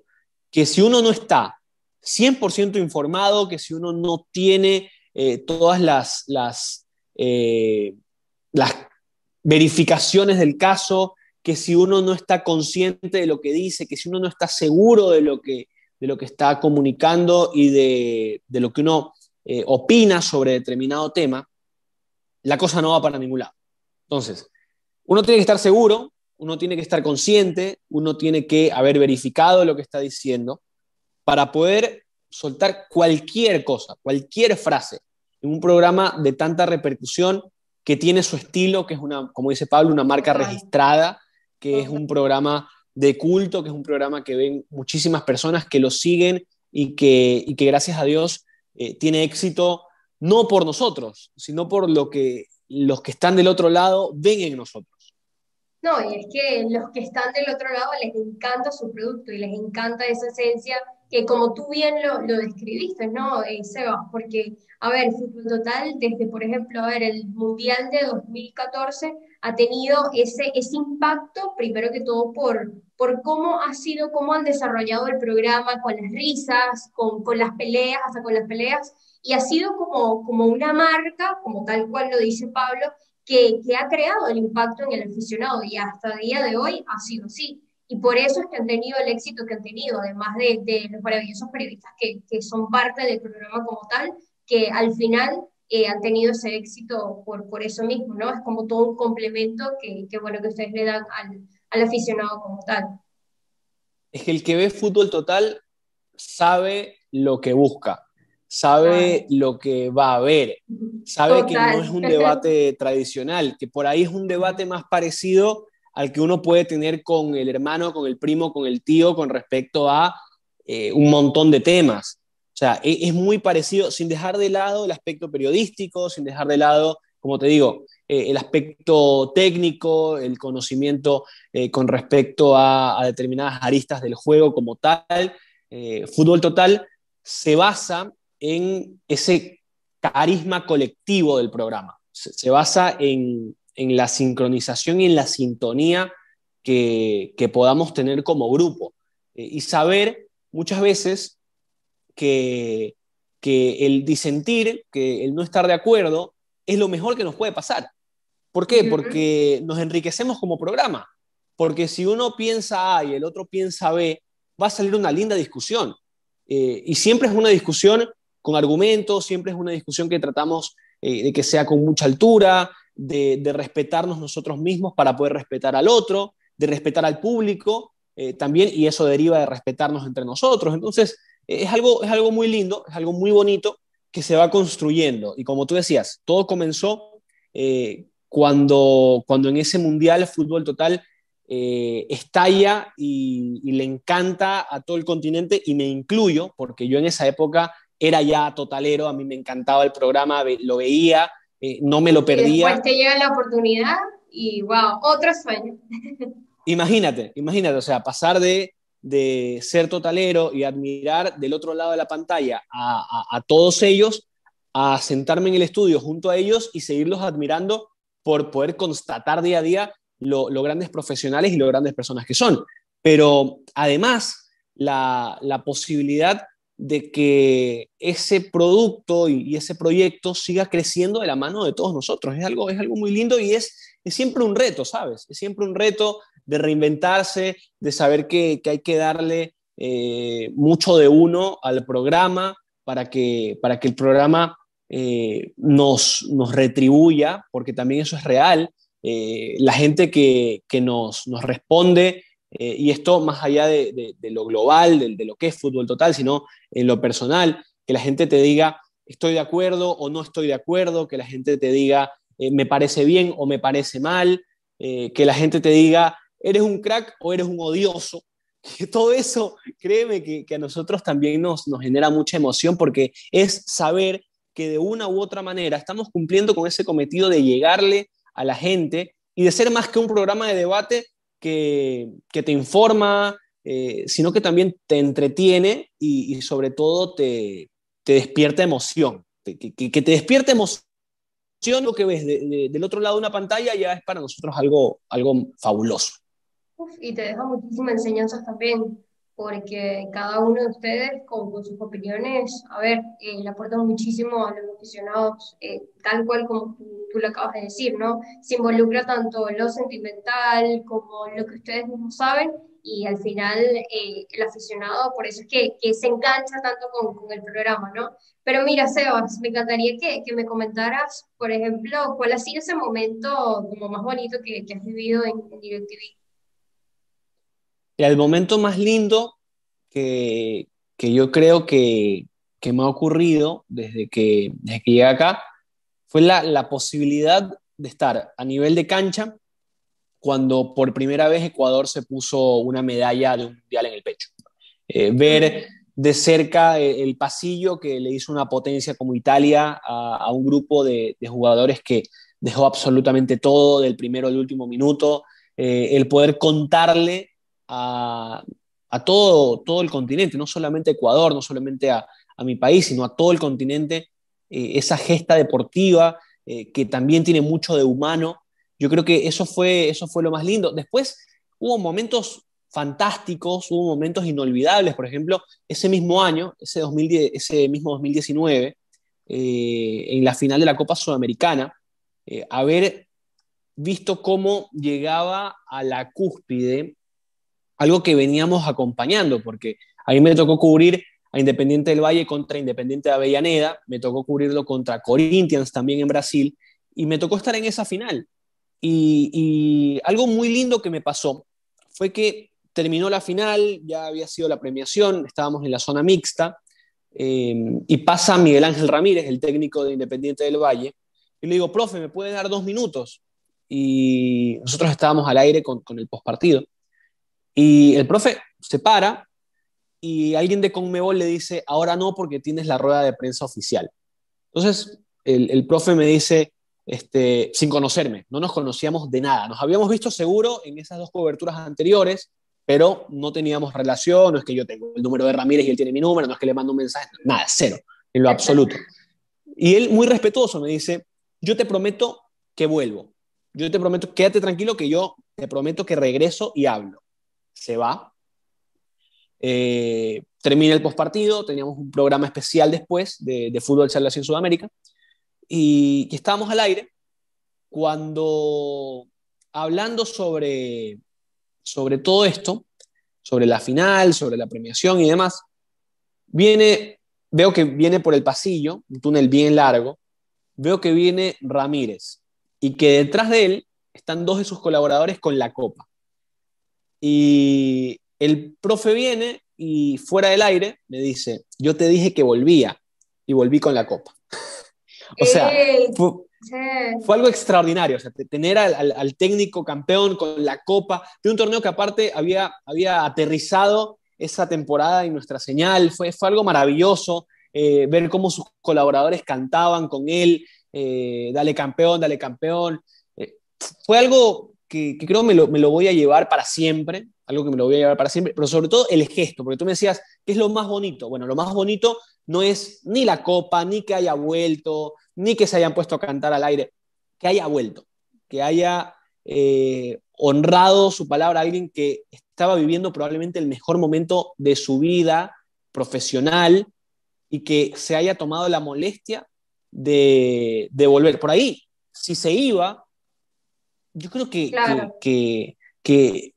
que si uno no está 100% informado, que si uno no tiene eh, todas las, las, las verificaciones del caso, que si uno no está consciente de lo que dice, que si uno no está seguro de lo que, de lo que está comunicando y de, de lo que uno eh, opina sobre determinado tema, la cosa no va para ningún lado. Entonces, uno tiene que estar seguro, uno tiene que estar consciente, uno tiene que haber verificado lo que está diciendo para poder soltar cualquier cosa, cualquier frase en un programa de tanta repercusión que tiene su estilo, que es una, como dice Pablo, una marca registrada, que es un programa de culto, que es un programa que ven muchísimas personas que lo siguen y que, y que gracias a Dios eh, tiene éxito no por nosotros, sino por lo que los que están del otro lado ven en nosotros. No, y es que los que están del otro lado les encanta su producto y les encanta esa esencia que como tú bien lo, lo describiste, ¿no, eh, Sebas? Porque, a ver, Fútbol Total, desde, por ejemplo, a ver, el Mundial de 2014 ha tenido ese, ese impacto, primero que todo, por, por cómo ha sido, cómo han desarrollado el programa, con las risas, con, con las peleas, hasta con las peleas, y ha sido como, como una marca, como tal cual lo dice Pablo, que, que ha creado el impacto en el aficionado, y hasta el día de hoy ha sido así. Y por eso es que han tenido el éxito que han tenido, además de, de los maravillosos periodistas que, que, son parte del programa como tal, que al final eh, han tenido ese éxito por, por eso mismo, ¿no? Es como todo un complemento que, que bueno, que ustedes le dan al, al aficionado como tal. Es que el que ve fútbol total sabe lo que busca, sabe lo que va a ver, sabe que no es un [laughs] debate tradicional, que por ahí es un debate más parecido al que uno puede tener con el hermano, con el primo, con el tío, con respecto a eh, un montón de temas. O sea, e, es, muy parecido, sin dejar de lado el aspecto periodístico, sin dejar de lado, como te digo, eh, el aspecto técnico, el conocimiento eh, con respecto a, determinadas aristas del juego como tal. Fútbol Total se basa en ese carisma colectivo del programa. se basa en, la sincronización y en la sintonía que, podamos tener como grupo. Eh, y saber muchas veces que, que el disentir, que el no estar de acuerdo, es lo mejor que nos puede pasar. ¿Por qué? Porque nos enriquecemos como programa. Porque si uno piensa A y el otro piensa B, va a salir una linda discusión. Eh, y siempre es una discusión con argumentos, siempre es una discusión que tratamos eh, de que sea con mucha altura, de, respetarnos nosotros mismos para poder respetar al otro, de respetar al público eh, también, y eso deriva de respetarnos entre nosotros. Entonces, es, algo, es algo muy lindo, es algo muy bonito que se va construyendo. Y como tú decías, todo comenzó eh, cuando, cuando en ese Mundial Fútbol Total estalla y, y, le encanta a todo el continente y me incluyo, porque yo en esa época era ya totalero, a mí me encantaba el programa, lo veía, eh, no me lo perdía. después te llega la oportunidad y wow, otro sueño. Imagínate, imagínate, o sea, pasar de, de ser totalero y admirar del otro lado de la pantalla a, todos ellos, a sentarme en el estudio junto a ellos y seguirlos admirando por poder constatar día a día lo, lo grandes profesionales y lo grandes personas que son. Pero además, la, la posibilidad de que ese producto y, ese proyecto siga creciendo de la mano de todos nosotros. Es algo, es algo muy lindo y es, es siempre un reto, ¿sabes? Es siempre un reto de reinventarse, de saber que, hay que darle eh, mucho de uno al programa para que, para que el programa eh, nos, nos retribuya, porque también eso es real. Eh, la gente que, nos, nos responde eh, y esto más allá de, lo global, de, lo que es fútbol total, sino en lo personal, que la gente te diga, estoy de acuerdo o no estoy de acuerdo, que la gente te diga, eh, me parece bien o me parece mal, eh, que la gente te diga, eres un crack o eres un odioso. [laughs] Todo eso, créeme que, a nosotros también nos, nos genera mucha emoción porque es saber que de una u otra manera estamos cumpliendo con ese cometido de llegarle a la gente y de ser más que un programa de debate que, te informa, eh, sino que también te entretiene y, sobre todo te, despierta emoción. Que, que, te despierta emoción lo que ves del otro lado de una pantalla ya es para nosotros algo, algo fabuloso. y te deja muchísimas enseñanzas también porque cada uno de ustedes con, sus opiniones, a ver, eh, le aportan muchísimo a los aficionados, eh, tal cual como tú, lo acabas de decir, ¿no? Se involucra tanto lo sentimental como lo que ustedes mismos saben y al final eh, el aficionado, por eso es que, que se engancha tanto con, con, el programa, ¿no? Pero mira, Sebas, me encantaría que, que, me comentaras, por ejemplo, cuál ha sido ese momento como más bonito que, que has vivido en, en DirecTV el momento más lindo que, yo creo que, me ha ocurrido desde que, desde que llegué acá fue la, posibilidad de estar a nivel de cancha cuando por primera vez Ecuador se puso una medalla de un mundial en el pecho. Eh, ver de cerca el, pasillo que le hizo una potencia como Italia a, un grupo de, jugadores que dejó absolutamente todo del primero al último minuto, eh, el poder contarle a, todo, todo el continente, no solamente a Ecuador, no solamente a, mi país, sino a todo el continente, eh, esa gesta deportiva eh, que también tiene mucho de humano. Yo creo que eso fue, eso fue lo más lindo. Después hubo momentos fantásticos, hubo momentos inolvidables, por ejemplo, ese mismo año, ese, 2010, ese mismo 2019, eh, en la final de la Copa Sudamericana, haber visto cómo llegaba a la cúspide algo que veníamos acompañando, porque a mí me tocó cubrir a Independiente del Valle contra Independiente de Avellaneda, me tocó cubrirlo contra Corinthians también en Brasil, y me tocó estar en esa final. Y, algo muy lindo que me pasó fue que terminó la final, ya había sido la premiación, estábamos en la zona mixta, eh, y pasa Miguel Ángel Ramírez, el técnico de Independiente del Valle, y le digo, profe, ¿me puede dar dos minutos? Y nosotros estábamos al aire con, con el postpartido. Y el profe se para y alguien de Conmebol le dice, ahora no porque tienes la rueda de prensa oficial. Entonces, el, profe me dice, este, sin conocerme, no nos conocíamos de nada. Nos habíamos visto seguro en esas dos coberturas anteriores, pero no teníamos relación, no es que yo tengo el número de Ramírez y él tiene mi número, no es que le mando un mensaje, nada, cero, en lo absoluto. Y él, muy respetuoso, me dice, yo te prometo que vuelvo. Yo te prometo, quédate tranquilo que yo te prometo que regreso y hablo se va. Eh, termina el postpartido, teníamos un programa especial después de, fútbol charlas en Sudamérica y, estábamos al aire cuando hablando sobre, sobre todo esto, sobre la final, sobre la premiación y demás, viene, veo que viene por el pasillo, un túnel bien largo, veo que viene Ramírez y que detrás de él están dos de sus colaboradores con la copa. Y el profe viene y fuera del aire me dice, yo te dije que volvía y volví con la copa. [laughs] o sea, fue, algo extraordinario, o sea, tener al, técnico campeón con la copa de un torneo que aparte había, había aterrizado esa temporada en nuestra señal, fue, fue algo maravilloso. Eh, ver cómo sus colaboradores cantaban con él, eh, dale campeón, dale campeón. Eh, fue algo que, creo me lo, me lo voy a llevar para siempre, algo que me lo voy a llevar para siempre, pero sobre todo el gesto, porque tú me decías, ¿qué es lo más bonito? Bueno, lo más bonito no es ni la copa, ni que haya vuelto, ni que se hayan puesto a cantar al aire, que haya vuelto, que haya eh, honrado su palabra a alguien que estaba viviendo probablemente el mejor momento de su vida profesional y que se haya tomado la molestia de, de volver. Por ahí, si se iba, yo creo que, que, que,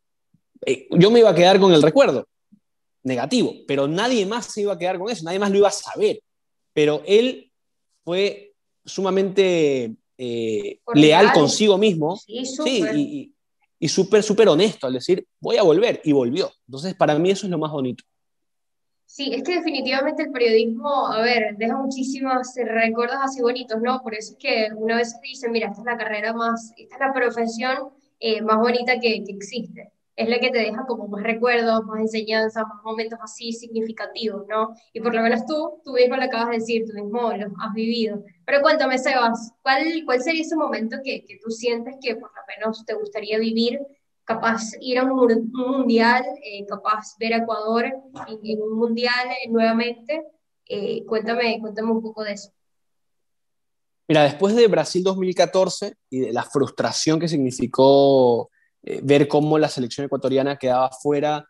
eh, yo me iba a quedar con el recuerdo negativo, pero nadie más se iba a quedar con eso, nadie más lo iba a saber. Pero él fue sumamente eh, leal consigo mismo sí, y, y súper, súper honesto al decir, voy a volver, y volvió. Entonces, para mí eso es lo más bonito. Sí, es que definitivamente el periodismo, a ver, deja muchísimos recuerdos así bonitos, ¿no? Por eso es que una vez dice, mira, esta es la carrera más, esta es la profesión eh, más bonita que, que, existe. Es la que te deja como más recuerdos, más enseñanzas, más momentos así significativos, ¿no? Y por lo menos tú, tú mismo lo acabas de decir, tú mismo lo has vivido. Pero cuéntame, Sebas, ¿cuál, cuál sería ese momento que, que tú sientes que por lo menos te gustaría vivir capaz ir a un, mundial, eh, capaz ver a Ecuador en, un mundial eh, nuevamente. Eh, cuéntame, cuéntame un poco de eso. Mira, después de Brasil 2014 y de la frustración que significó ver cómo la selección ecuatoriana quedaba fuera,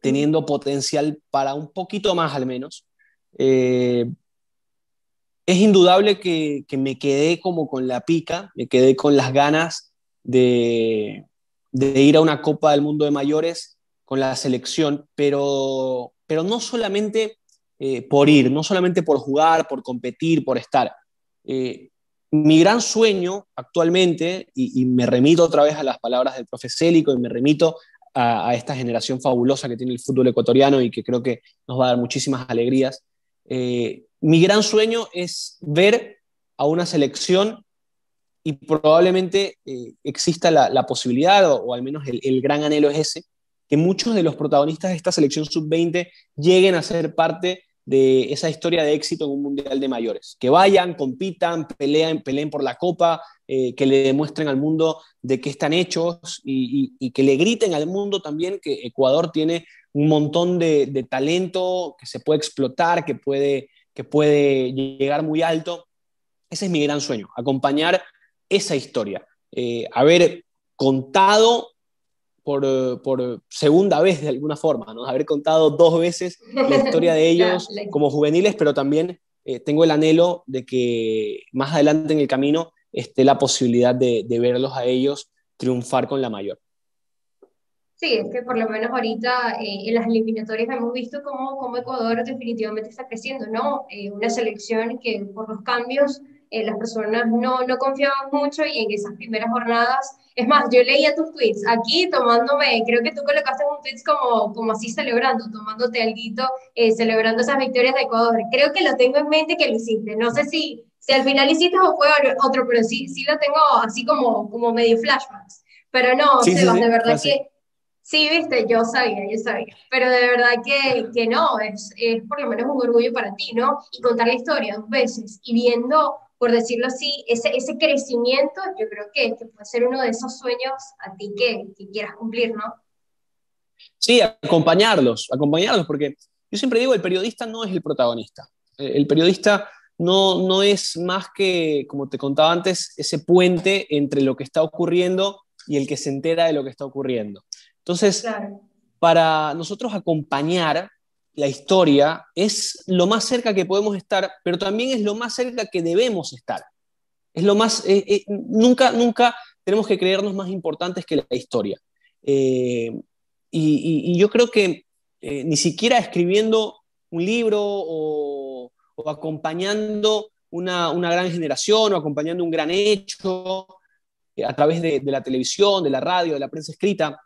teniendo potencial para un poquito más al menos, es indudable que, que me quedé como con la pica, me quedé con las ganas de, de ir a una Copa del Mundo de Mayores con la selección, pero, pero no solamente eh, por ir, no solamente por jugar, por competir, por estar. Eh, mi gran sueño actualmente, y, me remito otra vez a las palabras del profe Célico y me remito a, esta generación fabulosa que tiene el fútbol ecuatoriano y que creo que nos va a dar muchísimas alegrías, eh, mi gran sueño es ver a una selección y probablemente eh, exista la, posibilidad, o, al menos el, gran anhelo es ese, que muchos de los protagonistas de esta selección sub-20 lleguen a ser parte de esa historia de éxito en un mundial de mayores. Que vayan, compitan, peleen, peleen por la copa, eh, que le demuestren al mundo de qué están hechos y, que le griten al mundo también que Ecuador tiene un montón de, de talento que se puede explotar, que puede, que puede llegar muy alto. Ese es mi gran sueño, acompañar esa historia. Eh, haber contado por, por, segunda vez de alguna forma, ¿no? haber contado dos veces la historia de [laughs] ellos como juveniles, pero también eh, tengo el anhelo de que más adelante en el camino esté la posibilidad de, de, verlos a ellos triunfar con la mayor. Sí, es que por lo menos ahorita eh, en las eliminatorias hemos visto cómo, cómo, Ecuador definitivamente está creciendo, ¿no? una selección que por los cambios eh, las personas no, no confiaban mucho y en esas primeras jornadas, es más, yo leía tus tweets aquí tomándome, creo que tú colocaste un tweet como, como así celebrando, tomándote algo, eh, celebrando esas victorias de Ecuador. Creo que lo tengo en mente que lo hiciste. No sé si, si al final hiciste o fue otro, pero sí, sí lo tengo así como, como medio flashbacks. Pero no, Sebas, de verdad que... Sí, viste, yo sabía, yo sabía, pero de verdad que, que no, es, es por lo menos un orgullo para ti, ¿no? Y contar la historia dos veces y viendo por decirlo así, ese, ese crecimiento, yo creo que, que, puede ser uno de esos sueños a ti que, que quieras cumplir, ¿no? Sí, acompañarlos, acompañarlos, porque yo siempre digo, el periodista no es el protagonista. Eh, el periodista no, no es más que, como te contaba antes, ese puente entre lo que está ocurriendo y el que se entera de lo que está ocurriendo. Entonces, para nosotros acompañar la historia es lo más cerca que podemos estar, pero también es lo más cerca que debemos estar. Es lo más, eh, eh, nunca, nunca tenemos que creernos más importantes que la historia. Eh, y, yo creo que ni siquiera escribiendo un libro o, acompañando una, gran generación o acompañando un gran hecho a través de la televisión, de la radio, de la prensa escrita,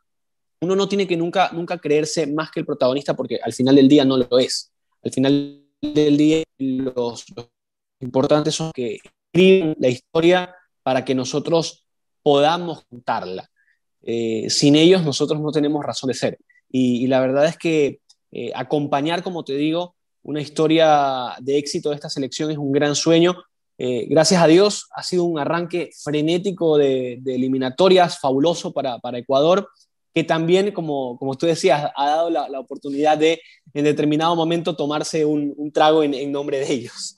uno no tiene que nunca, nunca creerse más que el protagonista porque al final del día no lo es. Al final del día los, importantes son que escriben la historia para que nosotros podamos contarla. Eh, sin ellos nosotros no tenemos razón de ser. Y, la verdad es que eh, acompañar, como te digo, una historia de éxito de esta selección es un gran sueño. Eh, gracias a Dios ha sido un arranque frenético de, eliminatorias fabuloso para, para Ecuador que también, como, como tú decías, ha dado la, la oportunidad de en determinado momento tomarse un, un trago en, en, nombre de ellos.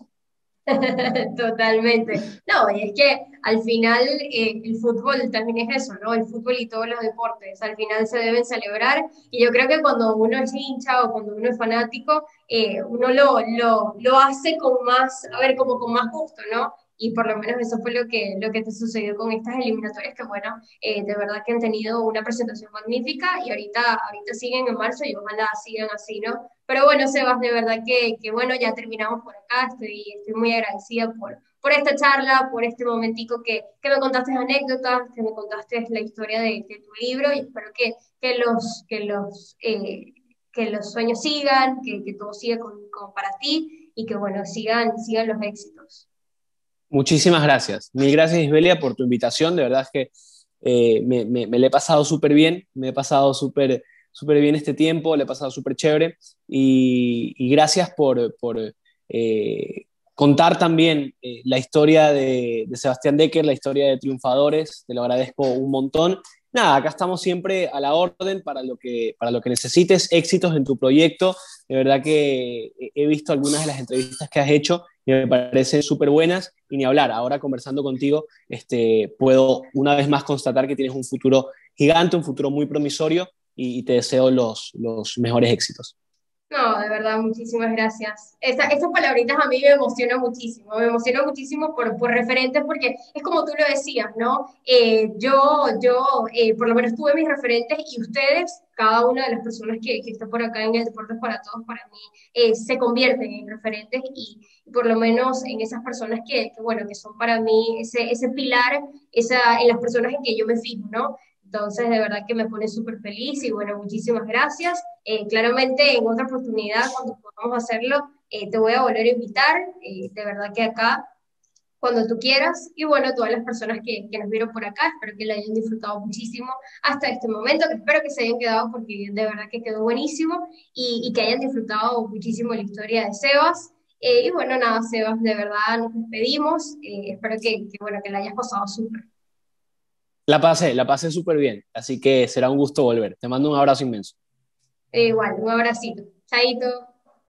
[laughs] Totalmente. No, y es que al final eh, el fútbol también es eso, ¿no? El fútbol y todos los deportes al final se deben celebrar y yo creo que cuando uno es hincha o cuando uno es fanático, eh, uno lo, lo, lo hace con más, a ver, como con más gusto, ¿no? Y por lo menos eso fue lo que, lo que te sucedió con estas eliminatorias, que bueno, eh, de verdad que han tenido una presentación magnífica y ahorita, ahorita siguen en marzo y ojalá sigan así, ¿no? Pero bueno, Sebas, de verdad que, que bueno, ya terminamos por acá, estoy, estoy muy agradecida por, por esta charla, por este momentico que, que me contaste anécdotas, que me contaste la historia de, de tu libro y espero que, que los, que los, eh, que los sueños sigan, que, que todo siga como para ti y que bueno, sigan, sigan los éxitos. Muchísimas gracias. Mil gracias Isbelia por tu invitación, de verdad es que eh, me, me, le he pasado súper bien, me he pasado súper súper bien este tiempo, le he pasado súper chévere y, y, gracias por, por eh, contar también eh, la historia de, de, Sebastián Decker, la historia de Triunfadores, te lo agradezco un montón. Nada, acá estamos siempre a la orden para lo que, para lo que necesites, éxitos en tu proyecto. De verdad que he visto algunas de las entrevistas que has hecho me parecen súper buenas y ni hablar. Ahora conversando contigo, este, puedo una vez más constatar que tienes un futuro gigante, un futuro muy promisorio y, y te deseo los, los mejores éxitos. No, de verdad, muchísimas gracias. Esa, esas palabritas a mí me emocionan muchísimo, me emocionan muchísimo por, por referentes, porque es como tú lo decías, ¿no? Eh, yo, yo eh, por lo menos tuve mis referentes y ustedes, cada una de las personas que, que está por acá en el Deportes para Todos, para mí, eh, se convierten en referentes y, por lo menos en esas personas que, que, bueno, que son para mí ese, ese pilar, esa, en las personas en que yo me fijo, ¿no? Entonces, de verdad que me pone súper feliz y bueno, muchísimas gracias. Eh, claramente, en otra oportunidad, cuando podamos hacerlo, eh, te voy a volver a invitar. Eh, de verdad que acá, cuando tú quieras. Y bueno, todas las personas que, que, nos vieron por acá, espero que la hayan disfrutado muchísimo hasta este momento, que espero que se hayan quedado porque de verdad que quedó buenísimo y, y que hayan disfrutado muchísimo la historia de Sebas. y bueno, nada, Sebas, de verdad nos despedimos. espero que, que, bueno, que la hayas pasado súper. La pasé, la pasé súper bien, así que será un gusto volver. Te mando un abrazo inmenso. igual, un abracito. Chaito.